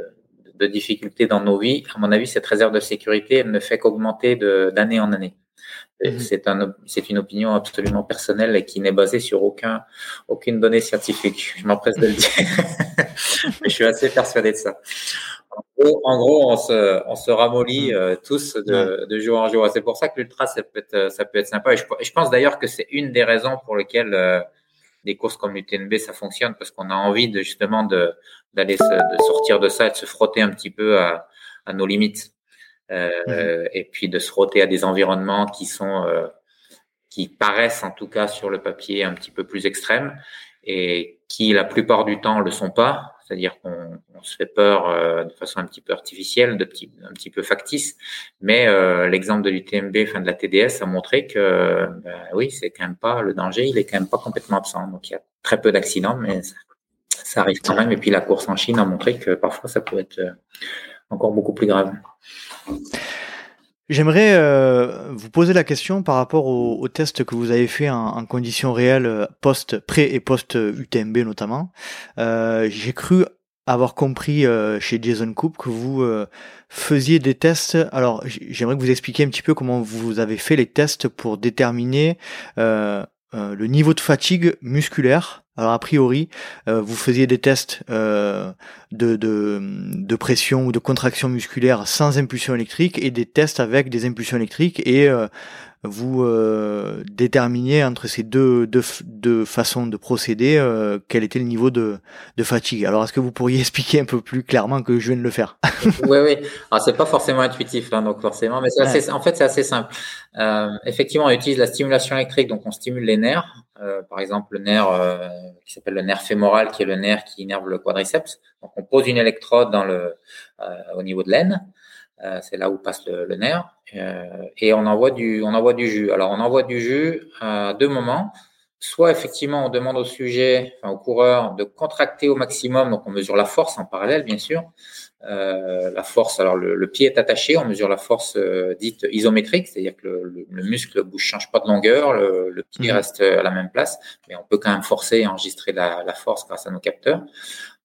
de difficultés dans nos vies, à mon avis, cette réserve de sécurité elle ne fait qu'augmenter d'année en année. Mhm. C'est un, c'est une opinion absolument personnelle et qui n'est basée sur aucun, aucune donnée scientifique. Je m'empresse de le dire. Mais je suis assez persuadé de ça. En gros, on se, on se ramollit mm. euh, tous de, de, jour en jour. C'est pour ça que l'ultra, ça peut être, ça peut être sympa. Et je, pense d'ailleurs que c'est une des raisons pour lesquelles euh, des courses comme l'UTNB, ça fonctionne, parce qu'on a envie de justement de d'aller de sortir de ça et de se frotter un petit peu à, à nos limites. Euh, mm-hmm. Et puis de se frotter à des environnements qui sont, euh, qui paraissent en tout cas sur le papier un petit peu plus extrêmes et qui la plupart du temps le sont pas c'est-à-dire qu'on se fait peur euh, de façon un petit peu artificielle, de petit, un petit peu factice. Mais euh, l'exemple de l'UTMB, enfin de la TDS, a montré que ben oui, c'est quand même pas le danger, il est quand même pas complètement absent. Donc il y a très peu d'accidents, mais ça, arrive quand même. Et puis la course en Chine a montré que parfois ça peut être euh, encore beaucoup plus grave. J'aimerais vous poser la question par rapport au, test que vous avez fait en, conditions réelles post pré et post UTMB notamment. J'ai cru avoir compris chez Jason Coop que vous faisiez des tests. Alors j'aimerais que vous expliquiez un petit peu comment vous avez fait les tests pour déterminer le niveau de fatigue musculaire. Alors a priori, euh, vous faisiez des tests euh, de, de, de, pression ou de contraction musculaire sans impulsion électrique et des tests avec des impulsions électriques et euh, vous euh, déterminiez entre ces deux, deux, deux façons de procéder euh, quel était le niveau de, de fatigue. Alors est-ce que vous pourriez expliquer un peu plus clairement que je viens de le faire? Oui, oui. Alors c'est pas forcément intuitif, hein, donc forcément, mais c'est en fait c'est assez simple. Euh, effectivement, on utilise la stimulation électrique, donc on stimule les nerfs. Euh, par exemple, le nerf euh, qui s'appelle le nerf fémoral, qui est le nerf qui innerve le quadriceps. Donc on pose une électrode dans le, au niveau de l'aine. Euh, c'est là où passe le, nerf, euh, et on envoie du, on envoie du jus. Alors on envoie du jus à deux moments. Soit effectivement on demande au sujet, enfin, au coureur, de contracter au maximum, donc on mesure la force en parallèle bien sûr. Euh, la force, alors le, pied est attaché, on mesure la force dite isométrique, c'est-à-dire que le, le, muscle bouge, change pas de longueur, le, pied mmh. reste à la même place, mais on peut quand même forcer et enregistrer la, la force grâce à nos capteurs.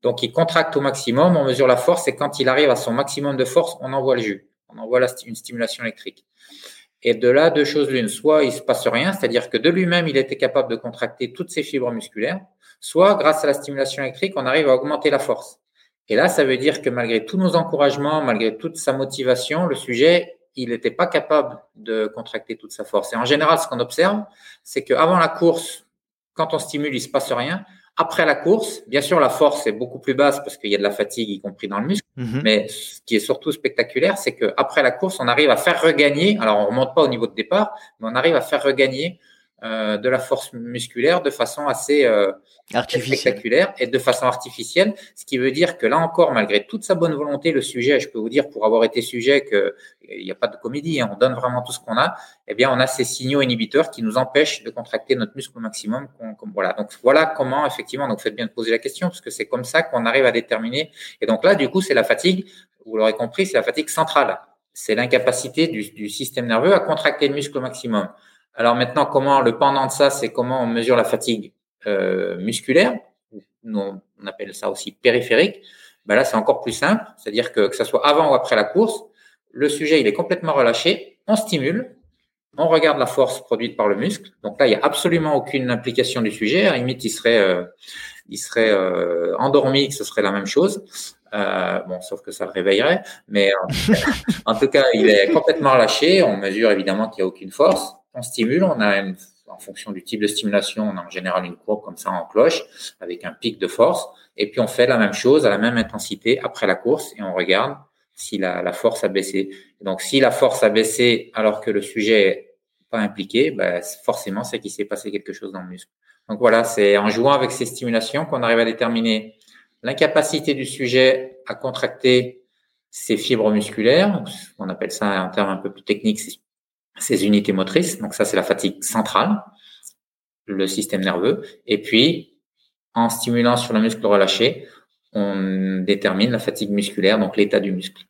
Donc, il contracte au maximum, on mesure la force et quand il arrive à son maximum de force, on envoie le jus. On envoie une stimulation électrique. Et de là, deux choses l'une. Soit il se passe rien, c'est-à-dire que de lui-même, il était capable de contracter toutes ses fibres musculaires. Soit, grâce à la stimulation électrique, on arrive à augmenter la force. Et là, ça veut dire que malgré tous nos encouragements, malgré toute sa motivation, le sujet, il n'était pas capable de contracter toute sa force. Et en général, ce qu'on observe, c'est qu'avant la course, quand on stimule, il se passe rien. Après la course, bien sûr, la force est beaucoup plus basse parce qu'il y a de la fatigue, y compris dans le muscle. Mhm. Mais ce qui est surtout spectaculaire, c'est qu'après la course, on arrive à faire regagner. Alors, on remonte pas au niveau de départ, mais on arrive à faire regagner euh, de la force musculaire de façon assez euh, spectaculaire et de façon artificielle, ce qui veut dire que là encore, malgré toute sa bonne volonté, le sujet, je peux vous dire pour avoir été sujet que il n'y a pas de comédie, hein, on donne vraiment tout ce qu'on a, eh bien on a ces signaux inhibiteurs qui nous empêchent de contracter notre muscle au maximum. voilà, donc voilà comment effectivement, donc faites bien de poser la question parce que c'est comme ça qu'on arrive à déterminer. Et donc là, du coup, c'est la fatigue. Vous l'aurez compris, c'est la fatigue centrale. C'est l'incapacité du, du système nerveux à contracter le muscle au maximum. Alors maintenant, comment le pendant de ça, c'est comment on mesure la fatigue euh, musculaire. Nous, on appelle ça aussi périphérique. Ben là, c'est encore plus simple, c'est-à-dire que que ce soit avant ou après la course, le sujet il est complètement relâché, on stimule, on regarde la force produite par le muscle. Donc là, il n'y a absolument aucune implication du sujet. À la limite, il serait, euh, il serait euh, endormi, que ce serait la même chose. Euh, bon, sauf que ça le réveillerait. Mais en tout cas, il est complètement relâché. On mesure évidemment qu'il n'y a aucune force on stimule, on a une, en fonction du type de stimulation, on a en général une courbe comme ça en cloche avec un pic de force. Et puis on fait la même chose à la même intensité après la course et on regarde si la, force a baissé. donc si la force a baissé alors que le sujet est pas impliqué, ben, forcément c'est qu'il s'est passé quelque chose dans le muscle. Donc voilà, c'est en jouant avec ces stimulations qu'on arrive à déterminer l'incapacité du sujet à contracter ses fibres musculaires. On appelle ça un terme un peu plus technique, ces unités motrices. Donc ça, c'est la fatigue centrale, le système nerveux. Et puis, en stimulant sur le muscle relâché, on détermine la fatigue musculaire, donc l'état du muscle.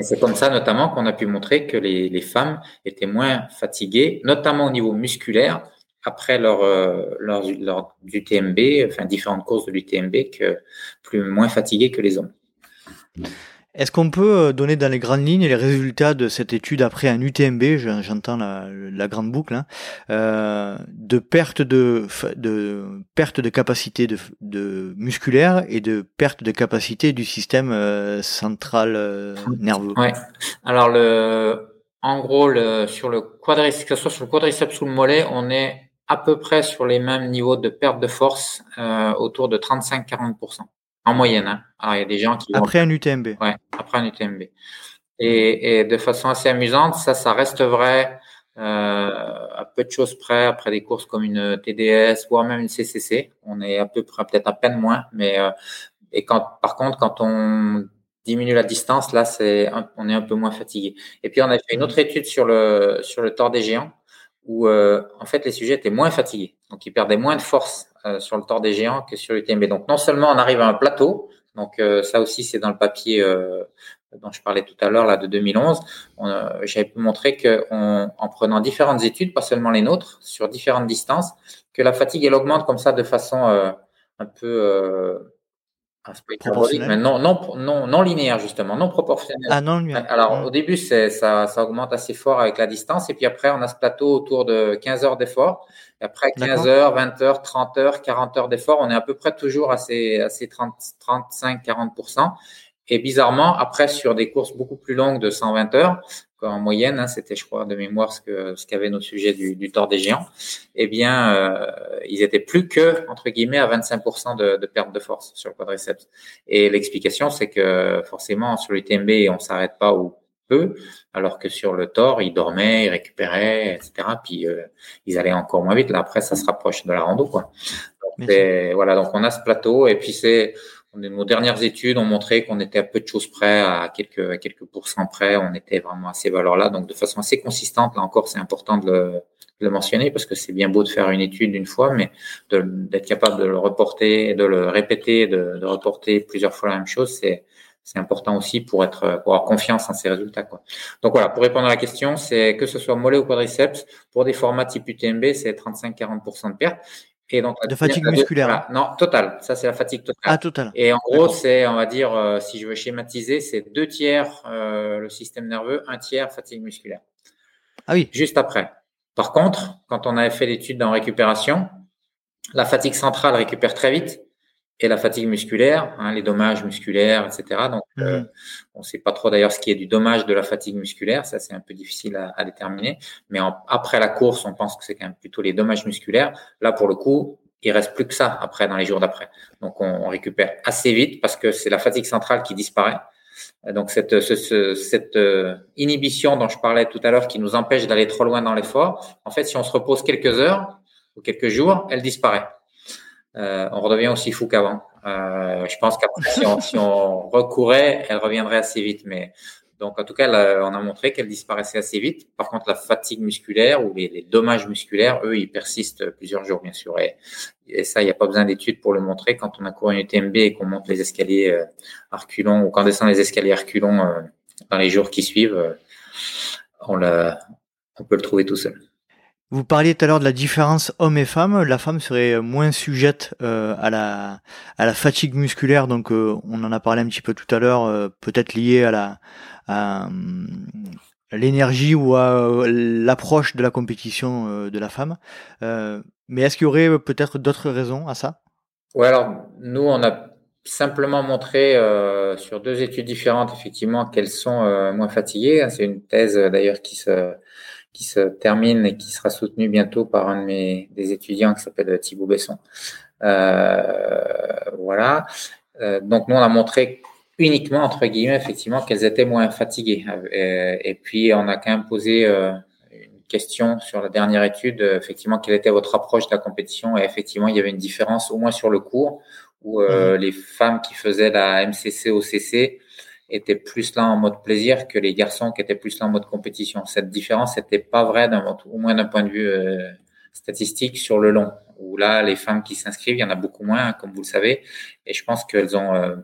Et c'est comme ça notamment qu'on a pu montrer que les, femmes étaient moins fatiguées, notamment au niveau musculaire, après leur, leur, leur UTMB, enfin différentes courses de l'UTMB, que plus moins fatiguées que les hommes. Est-ce qu'on peut euh, donner dans les grandes lignes les résultats de cette étude après un UTMB, j'entends la, grande boucle, hein, euh, de perte de, perte de capacité de, de, musculaire et de perte de capacité du système euh, central nerveux. Ouais. Alors le, en gros, le, sur le quadriceps, que ce soit sur le quadriceps ou le mollet, on est à peu près sur les mêmes niveaux de perte de force, autour de 35-40% en moyenne. Hein. Alors, il y a des gens qui après un UTMB. Ouais, après un UTMB. Et, et, de façon assez amusante, ça, ça reste vrai euh, à peu de choses près après des courses comme une TDS, voire même une CCC. On est à peu près, peut-être à peine moins, mais euh, et quand, par contre, quand on diminue la distance, là, c'est, on est un peu moins fatigué. Et puis, on a fait une autre étude sur le sur le tort des géants où euh, en fait les sujets étaient moins fatigués, donc ils perdaient moins de force euh, sur le tort des géants que sur l'UTMB. Donc non seulement on arrive à un plateau, donc euh, ça aussi c'est dans le papier dont je parlais tout à l'heure là de 2011, j'avais pu montrer que en prenant différentes études, pas seulement les nôtres, sur différentes distances, que la fatigue elle augmente comme ça de façon un peu mais non, non, non, non linéaire justement, non proportionnel. Ah non Alors au début, c'est ça, ça augmente assez fort avec la distance, et puis après, on a ce plateau autour de 15 heures d'effort. Et après 15 heures, 20 heures, 30 heures, 40 heures d'effort, on est à peu près toujours à ces, à ces 30, 35, 40 Et bizarrement, après, sur des courses beaucoup plus longues de 120 heures, en moyenne, hein, c'était, je crois, de mémoire ce que ce qu'avaient nos sujets du, du tort des géants, eh bien, euh, ils étaient plus que entre guillemets à 25% de, de, perte de force sur le quadriceps. Et l'explication, c'est que forcément sur l'UTMB, on s'arrête pas ou peu, alors que sur le tort, ils dormaient, ils récupéraient, etc. Puis euh, ils allaient encore moins vite. Là, après, ça se rapproche de la rando, quoi. Donc, voilà, donc on a ce plateau, et puis c'est nos dernières études ont montré qu'on était à peu de choses près, à quelques, à quelques pourcents près, on était vraiment à ces valeurs-là. Donc, de façon assez consistante, là encore, c'est important de le, le, mentionner parce que c'est bien beau de faire une étude une fois, mais d'être capable de le reporter, de le répéter, de, de reporter plusieurs fois la même chose, c'est c'est important aussi pour être pour avoir confiance en ces résultats quoi. Donc voilà, pour répondre à la question, c'est que ce soit mollet ou quadriceps pour des formats type UTMB, c'est 35 40% de perte de fatigue musculaire. Non, total. Ça, c'est la fatigue totale. Ah, total. Et en gros, c'est, on va dire, euh, si je veux schématiser, c'est deux tiers euh, le système nerveux, un tiers fatigue musculaire. Ah oui. Juste après. Par contre, quand on avait fait l'étude en récupération, la fatigue centrale récupère très vite et la fatigue musculaire, hein, les dommages musculaires, etc. Donc, euh, mhm. on ne sait pas trop d'ailleurs ce qui est du dommage de la fatigue musculaire. Ça, c'est un peu difficile à, à déterminer. Mais après la course, on pense que c'est quand même plutôt les dommages musculaires. Là, pour le coup, il reste plus que ça après dans les jours d'après. Donc, on, on, récupère assez vite parce que c'est la fatigue centrale qui disparaît. Donc, cette, ce, cette euh, inhibition dont je parlais tout à l'heure qui nous empêche d'aller trop loin dans l'effort, en fait, si on se repose quelques heures ou quelques jours, elle disparaît. Euh, on redevient aussi fou qu'avant. Euh, je pense qu'après, si on, si on recourait, elle reviendrait assez vite. Mais donc, en tout cas, on a montré qu'elle disparaissait assez vite. Par contre, la fatigue musculaire ou les, dommages musculaires, eux, ils persistent plusieurs jours, bien sûr. Et, ça, il n'y a pas besoin d'études pour le montrer. Quand on a couru une UTMB et qu'on monte les escaliers euh, ou qu'on descend les escaliers Arculon euh, dans les jours qui suivent, on peut le trouver tout seul. Vous parliez tout à l'heure de la différence homme et femme. La femme serait moins sujette euh, à la à la fatigue musculaire, donc euh, on en a parlé un petit peu tout à l'heure, euh, peut-être lié à la à, l'énergie ou à l'approche de la compétition de la femme. mais est-ce qu'il y aurait peut-être d'autres raisons à ça? Ouais, alors nous on a simplement montré sur deux études différentes effectivement qu'elles sont moins fatiguées. C'est une thèse d'ailleurs qui se qui se termine et qui sera soutenu bientôt par un de mes des étudiants qui s'appelle Thibaut Besson. Euh, voilà. Euh, donc nous on a montré uniquement entre guillemets effectivement qu'elles étaient moins fatiguées. Et, et, puis on a quand même posé euh, une question sur la dernière étude, effectivement quelle était votre approche de la compétition et effectivement il y avait une différence au moins sur le cours où euh, mmh. les femmes qui faisaient la MCC OCC étaient plus là en mode plaisir que les garçons qui étaient plus là en mode compétition. Cette différence n'était pas vraie, au moins d'un point de vue euh, statistique, sur le long. Où là, les femmes qui s'inscrivent, il y en a beaucoup moins, comme vous le savez. Et je pense qu'elles ont euh,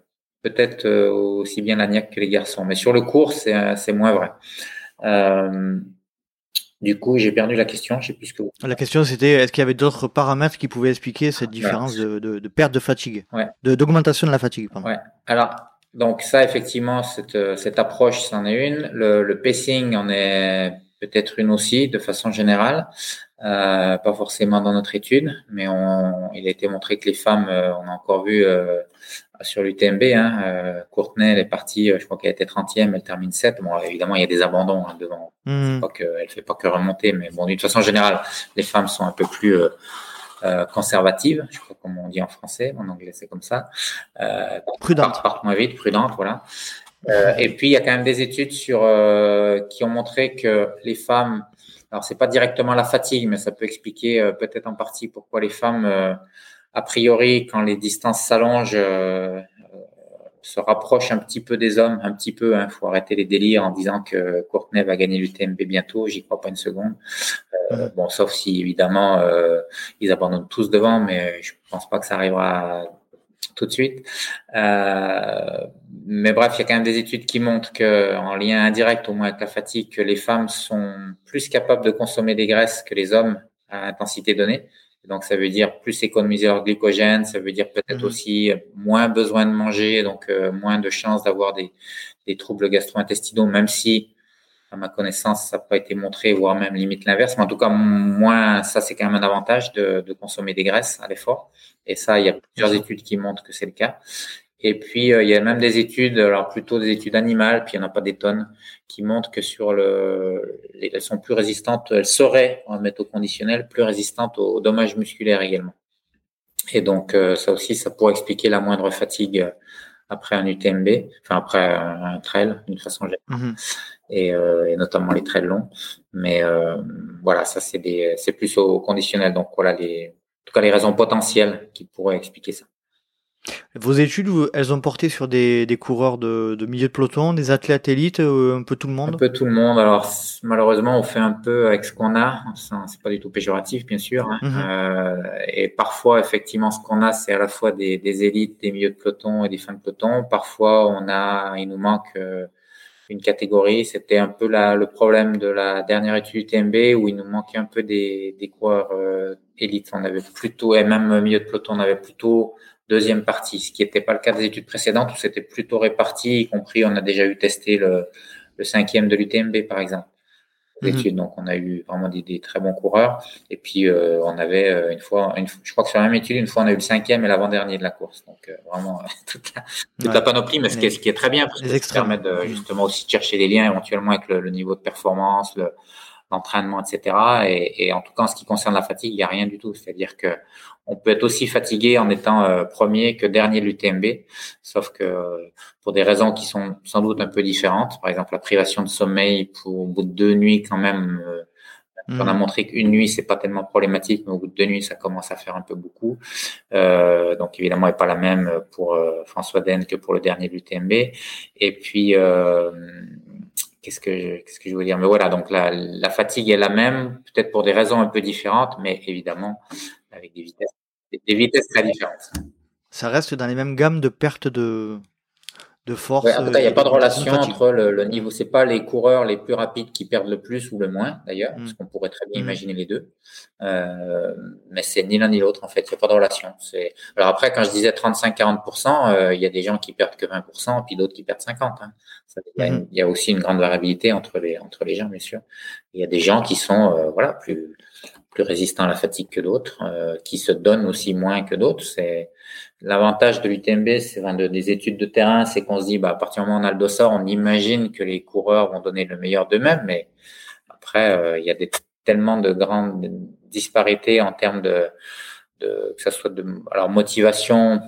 peut-être euh, aussi bien la niaque que les garçons. Mais sur le cours, c'est moins vrai. Du coup, j'ai perdu la question. Je sais plus ce que vous... La question, c'était est-ce qu'il y avait d'autres paramètres qui pouvaient expliquer cette différence de, de, de, perte de fatigue, ouais. d'augmentation de, la fatigue. Pardon. Ouais. Alors, donc ça, effectivement, cette, euh, cette approche, c'en est une. Le, le pacing en est peut-être une aussi, de façon générale. Euh, pas forcément dans notre étude, mais on, il a été montré que les femmes, euh, on a encore vu euh, sur l'UTMB, hein, euh, Courtenay, elle est partie, je crois qu'elle était 30e, elle termine 7. Bon, évidemment, il y a des abandons hein, devant. Mmh. Pas que, elle fait pas que remonter, mais bon, d'une façon générale, les femmes sont un peu plus euh, conservative, je crois comme on dit en français, en anglais c'est comme ça. Euh, prudente. Part, moins vite, prudente, voilà. Euh, et puis il y a quand même des études sur euh, qui ont montré que les femmes, alors c'est pas directement la fatigue, mais ça peut expliquer euh, peut-être en partie pourquoi les femmes, a priori, quand les distances s'allongent, se rapprochent un petit peu des hommes, un petit peu. Il hein, faut arrêter les délires en disant que Courtenay va gagner l'UTMB bientôt. J'y crois pas une seconde. Euh, bon, sauf si évidemment euh, ils abandonnent tous devant, mais je pense pas que ça arrivera tout de suite. Euh, mais bref, il y a quand même des études qui montrent que, en lien indirect au moins avec la fatigue, que les femmes sont plus capables de consommer des graisses que les hommes à intensité donnée. Donc, ça veut dire plus économiser leur glycogène, ça veut dire peut-être mmh. aussi moins besoin de manger, donc euh, moins de chances d'avoir des, des troubles gastro-intestinaux, même si à ma connaissance, ça n'a pas été montré, voire même limite l'inverse. Mais en tout cas, moins, ça, c'est quand même un avantage de, de consommer des graisses à l'effort. Et ça, il y a plusieurs études qui montrent que c'est le cas. Et puis, euh, il y a même des études, alors plutôt des études animales, puis il n'y en a pas des tonnes, qui montrent que sur le, elles sont plus résistantes, elles seraient, en mettre au conditionnel, plus résistantes aux dommages musculaires également. Et donc, euh, ça aussi, ça pourrait expliquer la moindre fatigue euh, après un UTMB, enfin après un trail d'une façon générale, mm-hmm. et, euh, et, notamment les trails longs. Mais euh, voilà, ça c'est des, c'est plus au conditionnel. Donc voilà les, en tout cas les raisons potentielles qui pourraient expliquer ça. Vos études, elles ont porté sur des, des coureurs de, de, milieu de peloton, des athlètes élites, euh, un peu tout le monde? Un peu tout le monde. Alors malheureusement, on fait un peu avec ce qu'on a. C'est pas du tout péjoratif, bien sûr. Hein. Mhm. Euh, et parfois, effectivement, ce qu'on a, c'est à la fois des, des, élites, des milieux de peloton et des fins de peloton. Parfois, on a, il nous manque euh, une catégorie. C'était un peu la, le problème de la dernière étude UTMB où il nous manquait un peu des, des coureurs euh, élites. On avait plutôt, et même milieu de peloton, on avait plutôt deuxième partie, ce qui n'était pas le cas des études précédentes où c'était plutôt réparti, y compris on a déjà eu testé le, le cinquième de l'UTMB par exemple. mhm. Donc, on a eu vraiment des, très bons coureurs. Et puis, euh, on avait euh, une fois, une, je crois que sur la même étude, une fois, on a eu le cinquième et l'avant-dernier de la course. Donc, vraiment, toute, la, panoplie, mais ce qui, est, ce qui est très bien, parce que ça permet de, mhm. justement aussi de chercher des liens éventuellement avec le, le niveau de performance, le, l'entraînement, etc. Et, et, en tout cas, en ce qui concerne la fatigue, il n'y a rien du tout. C'est-à-dire que on peut être aussi fatigué en étant euh, premier que dernier de l'UTMB, sauf que pour des raisons qui sont sans doute un peu différentes, par exemple la privation de sommeil pour au bout de deux nuits quand même. Euh, on a mmh. montré qu'une nuit c'est pas tellement problématique, mais au bout de deux nuits ça commence à faire un peu beaucoup. Euh, donc évidemment, elle n'est pas la même pour euh, François Den que pour le dernier de l'UTMB. Et puis euh, qu'est-ce que je, qu'est-ce veux dire? Mais voilà, donc la, fatigue est la même, peut-être pour des raisons un peu différentes, mais évidemment avec des vitesses, des vitesses très différentes. Ça reste dans les mêmes gammes de perte de, de force. il n'y a pas de relation entre le, le niveau. C'est pas les coureurs les plus rapides qui perdent le plus ou le moins, d'ailleurs, parce mm. qu'on pourrait très bien mm. imaginer les deux. Euh, mais c'est ni l'un ni l'autre, en fait. Il n'y a pas de relation. C'est... Alors après, quand je disais 35-40%, euh, il y a des gens qui perdent que 20%, puis d'autres qui perdent 50%. Hein. il, y a il, y a aussi une grande variabilité entre les, entre les gens, bien sûr. Il y a des gens qui sont, euh, voilà, plus, plus résistants à la fatigue que d'autres, euh, qui se donnent aussi moins que d'autres. C'est, L'avantage de l'UTMB, c'est de, des études de terrain, c'est qu'on se dit, bah, à partir du moment où on a le dossard, on imagine que les coureurs vont donner le meilleur d'eux-mêmes, mais après, euh, il y a des, tellement de grandes disparités en termes de, de que ça soit de, alors motivation,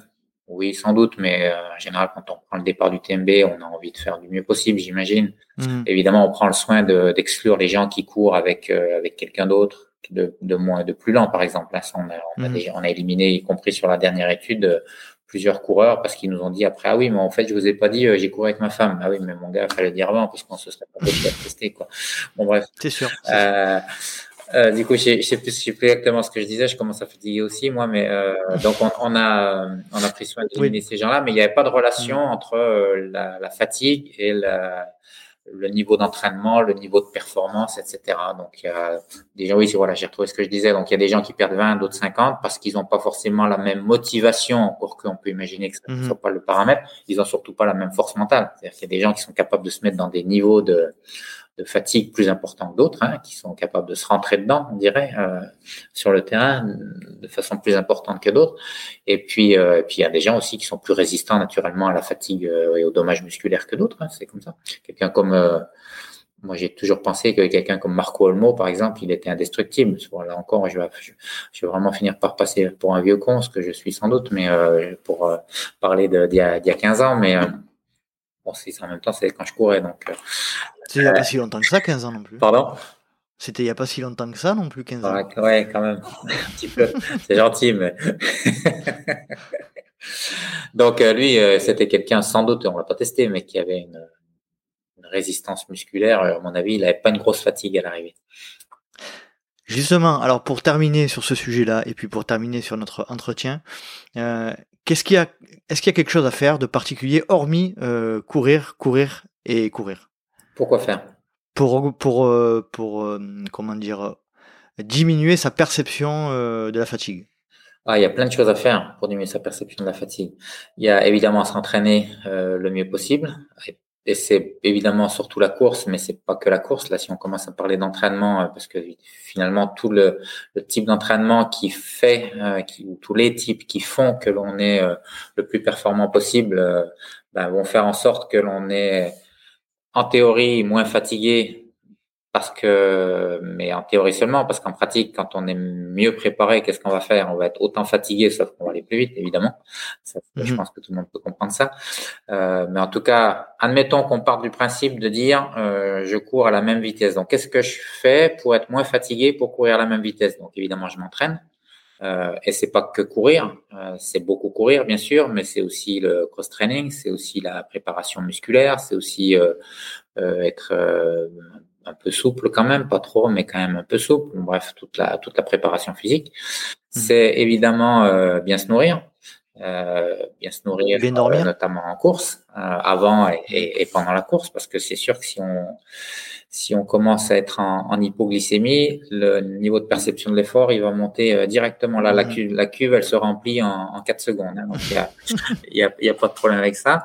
oui, sans doute, mais euh, en général, quand on prend le départ du TMB, on a envie de faire du mieux possible, j'imagine. Mmh. Évidemment, on prend le soin d'exclure les gens qui courent avec euh, avec quelqu'un d'autre de, de moins de plus lent, par exemple. Là, on, a, on, a mhm. on a éliminé, y compris sur la dernière étude, euh, plusieurs coureurs parce qu'ils nous ont dit après ah oui mais en fait je vous ai pas dit euh, j'ai couru avec ma femme ah oui mais mon gars fallait dire avant parce qu'on se serait pas testé quoi bon bref c'est sûr, euh, euh, du coup, je sais plus, je sais plus exactement ce que je disais. Je commence à fatiguer aussi, moi. Mais euh, donc, on, on, a, on a pris soin d'éliminer ces gens-là, mais il n'y avait pas de relation mhm. entre la, la, fatigue et la, le niveau d'entraînement, le niveau de performance, etc. Donc, il y a des gens, oui, voilà, j'ai retrouvé ce que je disais. Donc, il y a des gens qui perdent 20, d'autres 50 parce qu'ils n'ont pas forcément la même motivation, encore qu'on peut imaginer que ce ne mhm. soit pas le paramètre. Ils n'ont surtout pas la même force mentale. C'est-à-dire qu'il y a des gens qui sont capables de se mettre dans des niveaux de, de fatigue plus importants que d'autres, hein, qui sont capables de se rentrer dedans, on dirait, euh, sur le terrain de façon plus importante que d'autres. Et puis, euh, et puis il y a des gens aussi qui sont plus résistants naturellement à la fatigue euh, et aux dommages musculaires que d'autres. Hein, c'est comme ça. Quelqu'un comme euh, moi, j'ai toujours pensé que quelqu'un comme Marco Olmo, par exemple, il était indestructible. Là encore, je vais, je vais vraiment finir par passer pour un vieux con, ce que je suis sans doute, mais euh, pour euh, parler d'il y, y, a 15 ans. Mais euh, en même temps, c'est quand je courais. Donc, euh, il n'y a pas euh, si longtemps que ça, 15 ans non plus. Pardon? C'était il n'y a pas si longtemps que ça non plus, 15 ans. Ouais, quand même. Un petit peu. C'est gentil, mais. Donc, euh, lui, c'était quelqu'un, sans doute, on ne l'a pas testé, mais qui avait une, résistance musculaire. À mon avis, il n'avait pas une grosse fatigue à l'arrivée. Justement, alors pour terminer sur ce sujet-là, et puis pour terminer sur notre entretien, qu'est-ce qu'il y a, est-ce qu'il y a quelque chose à faire de particulier, hormis courir, courir et courir? Pourquoi faire? Pour, pour, euh, pour euh, comment dire, diminuer sa perception euh, de la fatigue. Ah, il y a plein de choses à faire pour diminuer sa perception de la fatigue. Il y a évidemment s'entraîner le mieux possible. Et c'est évidemment surtout la course, mais c'est pas que la course. Là, si on commence à parler d'entraînement, parce que finalement tout le, type d'entraînement qui fait, qui, tous les types qui font que l'on est le plus performant possible, ben, vont faire en sorte que l'on est en théorie moins fatigué parce que, mais en théorie seulement, parce qu'en pratique, quand on est mieux préparé, qu'est-ce qu'on va faire? On va être autant fatigué, sauf qu'on va aller plus vite, évidemment. Je mhm. pense que tout le monde peut comprendre ça. Euh, mais en tout cas, admettons qu'on parte du principe de dire, euh, je cours à la même vitesse. Donc, qu'est-ce que je fais pour être moins fatigué pour courir à la même vitesse? Donc, évidemment, je m'entraîne. Euh, et c'est pas que courir, euh, c'est beaucoup courir bien sûr, mais c'est aussi le cross training, c'est aussi la préparation musculaire, c'est aussi euh, euh être euh, un peu souple quand même, pas trop, mais quand même un peu souple. Bref, toute la toute la préparation physique. Mmh. C'est évidemment bien se nourrir, bien se nourrir, notamment en course, avant et, et, pendant la course, parce que c'est sûr que si on si on commence à être en, en hypoglycémie, le niveau de perception de l'effort, il va monter euh, directement. Là, la cuve, la cuve, elle se remplit en, en 4 secondes. Hein. donc, il y a, y, a, y a, pas de problème avec ça.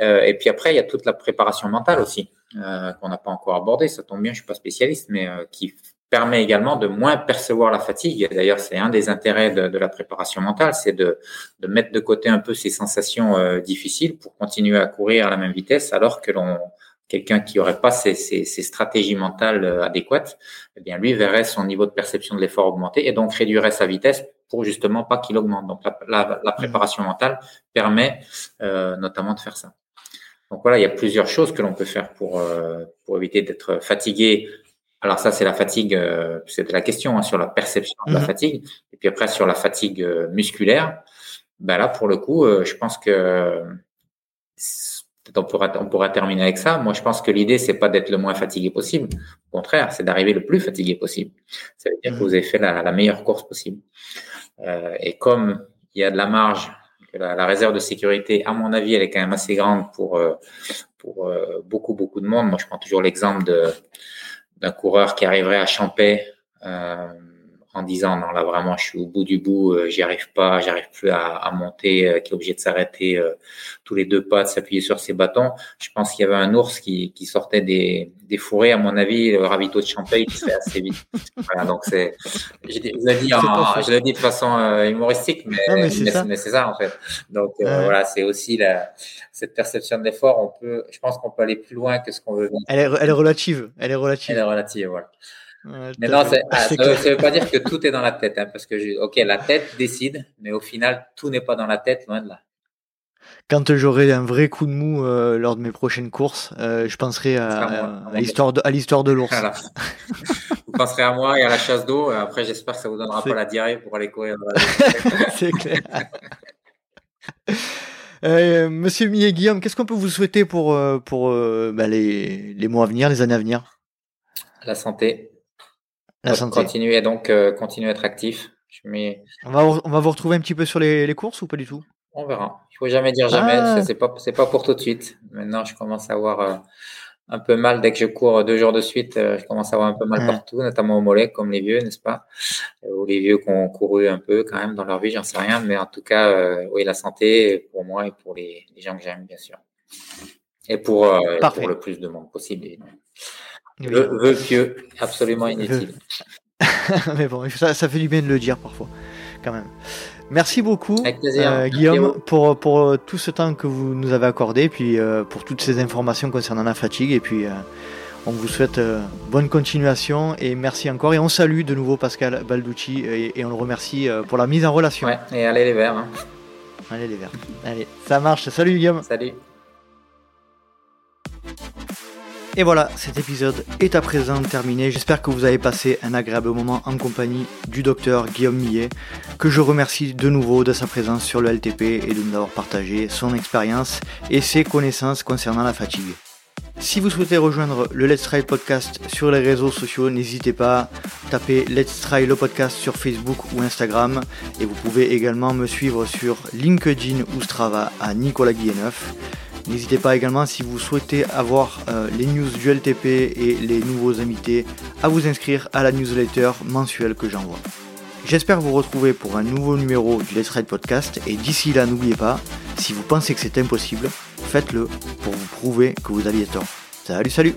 Euh, et puis après, il y a toute la préparation mentale aussi. Qu'on n'a pas encore abordé, ça tombe bien, je suis pas spécialiste, mais qui permet également de moins percevoir la fatigue. D'ailleurs, c'est un des intérêts de, la préparation mentale, c'est de, de, mettre de côté un peu ces sensations euh, difficiles pour continuer à courir à la même vitesse, alors que l'on quelqu'un qui n'aurait pas ces, stratégies mentales euh, adéquates, eh bien lui verrait son niveau de perception de l'effort augmenter et donc réduirait sa vitesse pour justement pas qu'il augmente. Donc la, la, la, préparation mentale permet euh, notamment de faire ça. Donc voilà, il y a plusieurs choses que l'on peut faire pour, euh, pour éviter d'être fatigué alors ça, c'est la fatigue, euh, c'était la question hein, sur la perception de la mhm. fatigue. Et puis après, sur la fatigue euh, musculaire, ben là, pour le coup, euh, je pense que on pourra, on pourra terminer avec ça. Moi, je pense que l'idée, c'est pas d'être le moins fatigué possible. Au contraire, c'est d'arriver le plus fatigué possible. Ça veut dire que mhm. vous avez fait la, la meilleure course possible. Euh, et comme il y a de la marge, la, réserve de sécurité, à mon avis, elle est quand même assez grande pour, pour beaucoup, beaucoup de monde. Moi, je prends toujours l'exemple d'un coureur qui arriverait à Champais euh, en disant non là vraiment je suis au bout du bout, euh, j'y arrive pas, j'arrive plus à, à monter, euh, qui est obligé de s'arrêter euh, tous les deux pas, de s'appuyer sur ses bâtons. Je pense qu'il y avait un ours qui, qui sortait des, des fourrés, à mon avis, le ravito de Champais il se fait assez vite. voilà, donc c'est, je, l'ai dit, en, je l'ai dit de façon humoristique, mais, mais c'est ça. en fait. Donc voilà, c'est aussi la, cette perception de l'effort. On peut, je pense qu'on peut aller plus loin que ce qu'on veut. Elle est, elle est relative. Elle est relative. Elle est relative, voilà mais non, ah, ça ne veut pas dire que tout est dans la tête, hein, parce que, ok, la tête décide, mais au final, tout n'est pas dans la tête, loin de là. Quand j'aurai un vrai coup de mou euh, lors de mes prochaines courses, euh, je penserai à, l'histoire de, à l'histoire de l'ours. vous penserez à moi et à la chasse d'eau. Après, j'espère que ça vous donnera pas la diarrhée pour aller courir. C'est clair. Euh, Monsieur Millet Guillaume, qu'est-ce qu'on peut vous souhaiter pour, pour bah, les, les mois à venir, les années à venir? La santé, la Continuer donc euh, continuer à être actif. Je mets... on, va, on va vous retrouver un petit peu sur les, les courses ou pas du tout? On verra. Il faut jamais dire jamais. Ah. C'est pas c'est pas pour tout de suite. Maintenant, je commence à avoir euh, un peu mal dès que je cours deux jours de suite. Euh, je commence à avoir un peu mal partout, notamment au mollet, comme les vieux, n'est-ce pas? Ou les vieux qui ont couru un peu quand même dans leur vie, j'en sais rien. Mais en tout cas, oui, la santé pour moi et pour les, les gens que j'aime, bien sûr. Et pour, pour le plus de monde possible. Vœu pieux, absolument inutile. Mais bon, ça, ça, fait du bien de le dire parfois, quand même. Merci beaucoup, euh, Guillaume, pour, pour euh, tout ce temps que vous nous avez accordé, puis euh, pour toutes ces informations concernant la fatigue. Et puis, on vous souhaite bonne continuation et merci encore. Et on salue de nouveau Pascal Balducci et, on le remercie pour la mise en relation. Ouais, et allez les verts. Hein. Allez les verts. Allez, ça marche. Salut, Guillaume. Salut. Et voilà, cet épisode est à présent terminé. J'espère que vous avez passé un agréable moment en compagnie du docteur Guillaume Millet, que je remercie de nouveau de sa présence sur le LTP et de nous avoir partagé son expérience et ses connaissances concernant la fatigue. Si vous souhaitez rejoindre le Let's Try podcast sur les réseaux sociaux, n'hésitez pas, à taper Let's Try le podcast sur Facebook ou Instagram et vous pouvez également me suivre sur LinkedIn ou Strava à Nicolas Guilleneuf. N'hésitez pas également si vous souhaitez avoir euh, les news du LTP et les nouveaux invités à vous inscrire à la newsletter mensuelle que j'envoie. J'espère vous retrouver pour un nouveau numéro du Let's Ride Podcast et d'ici là n'oubliez pas, si vous pensez que c'est impossible, faites-le pour vous prouver que vous aviez tort. Salut salut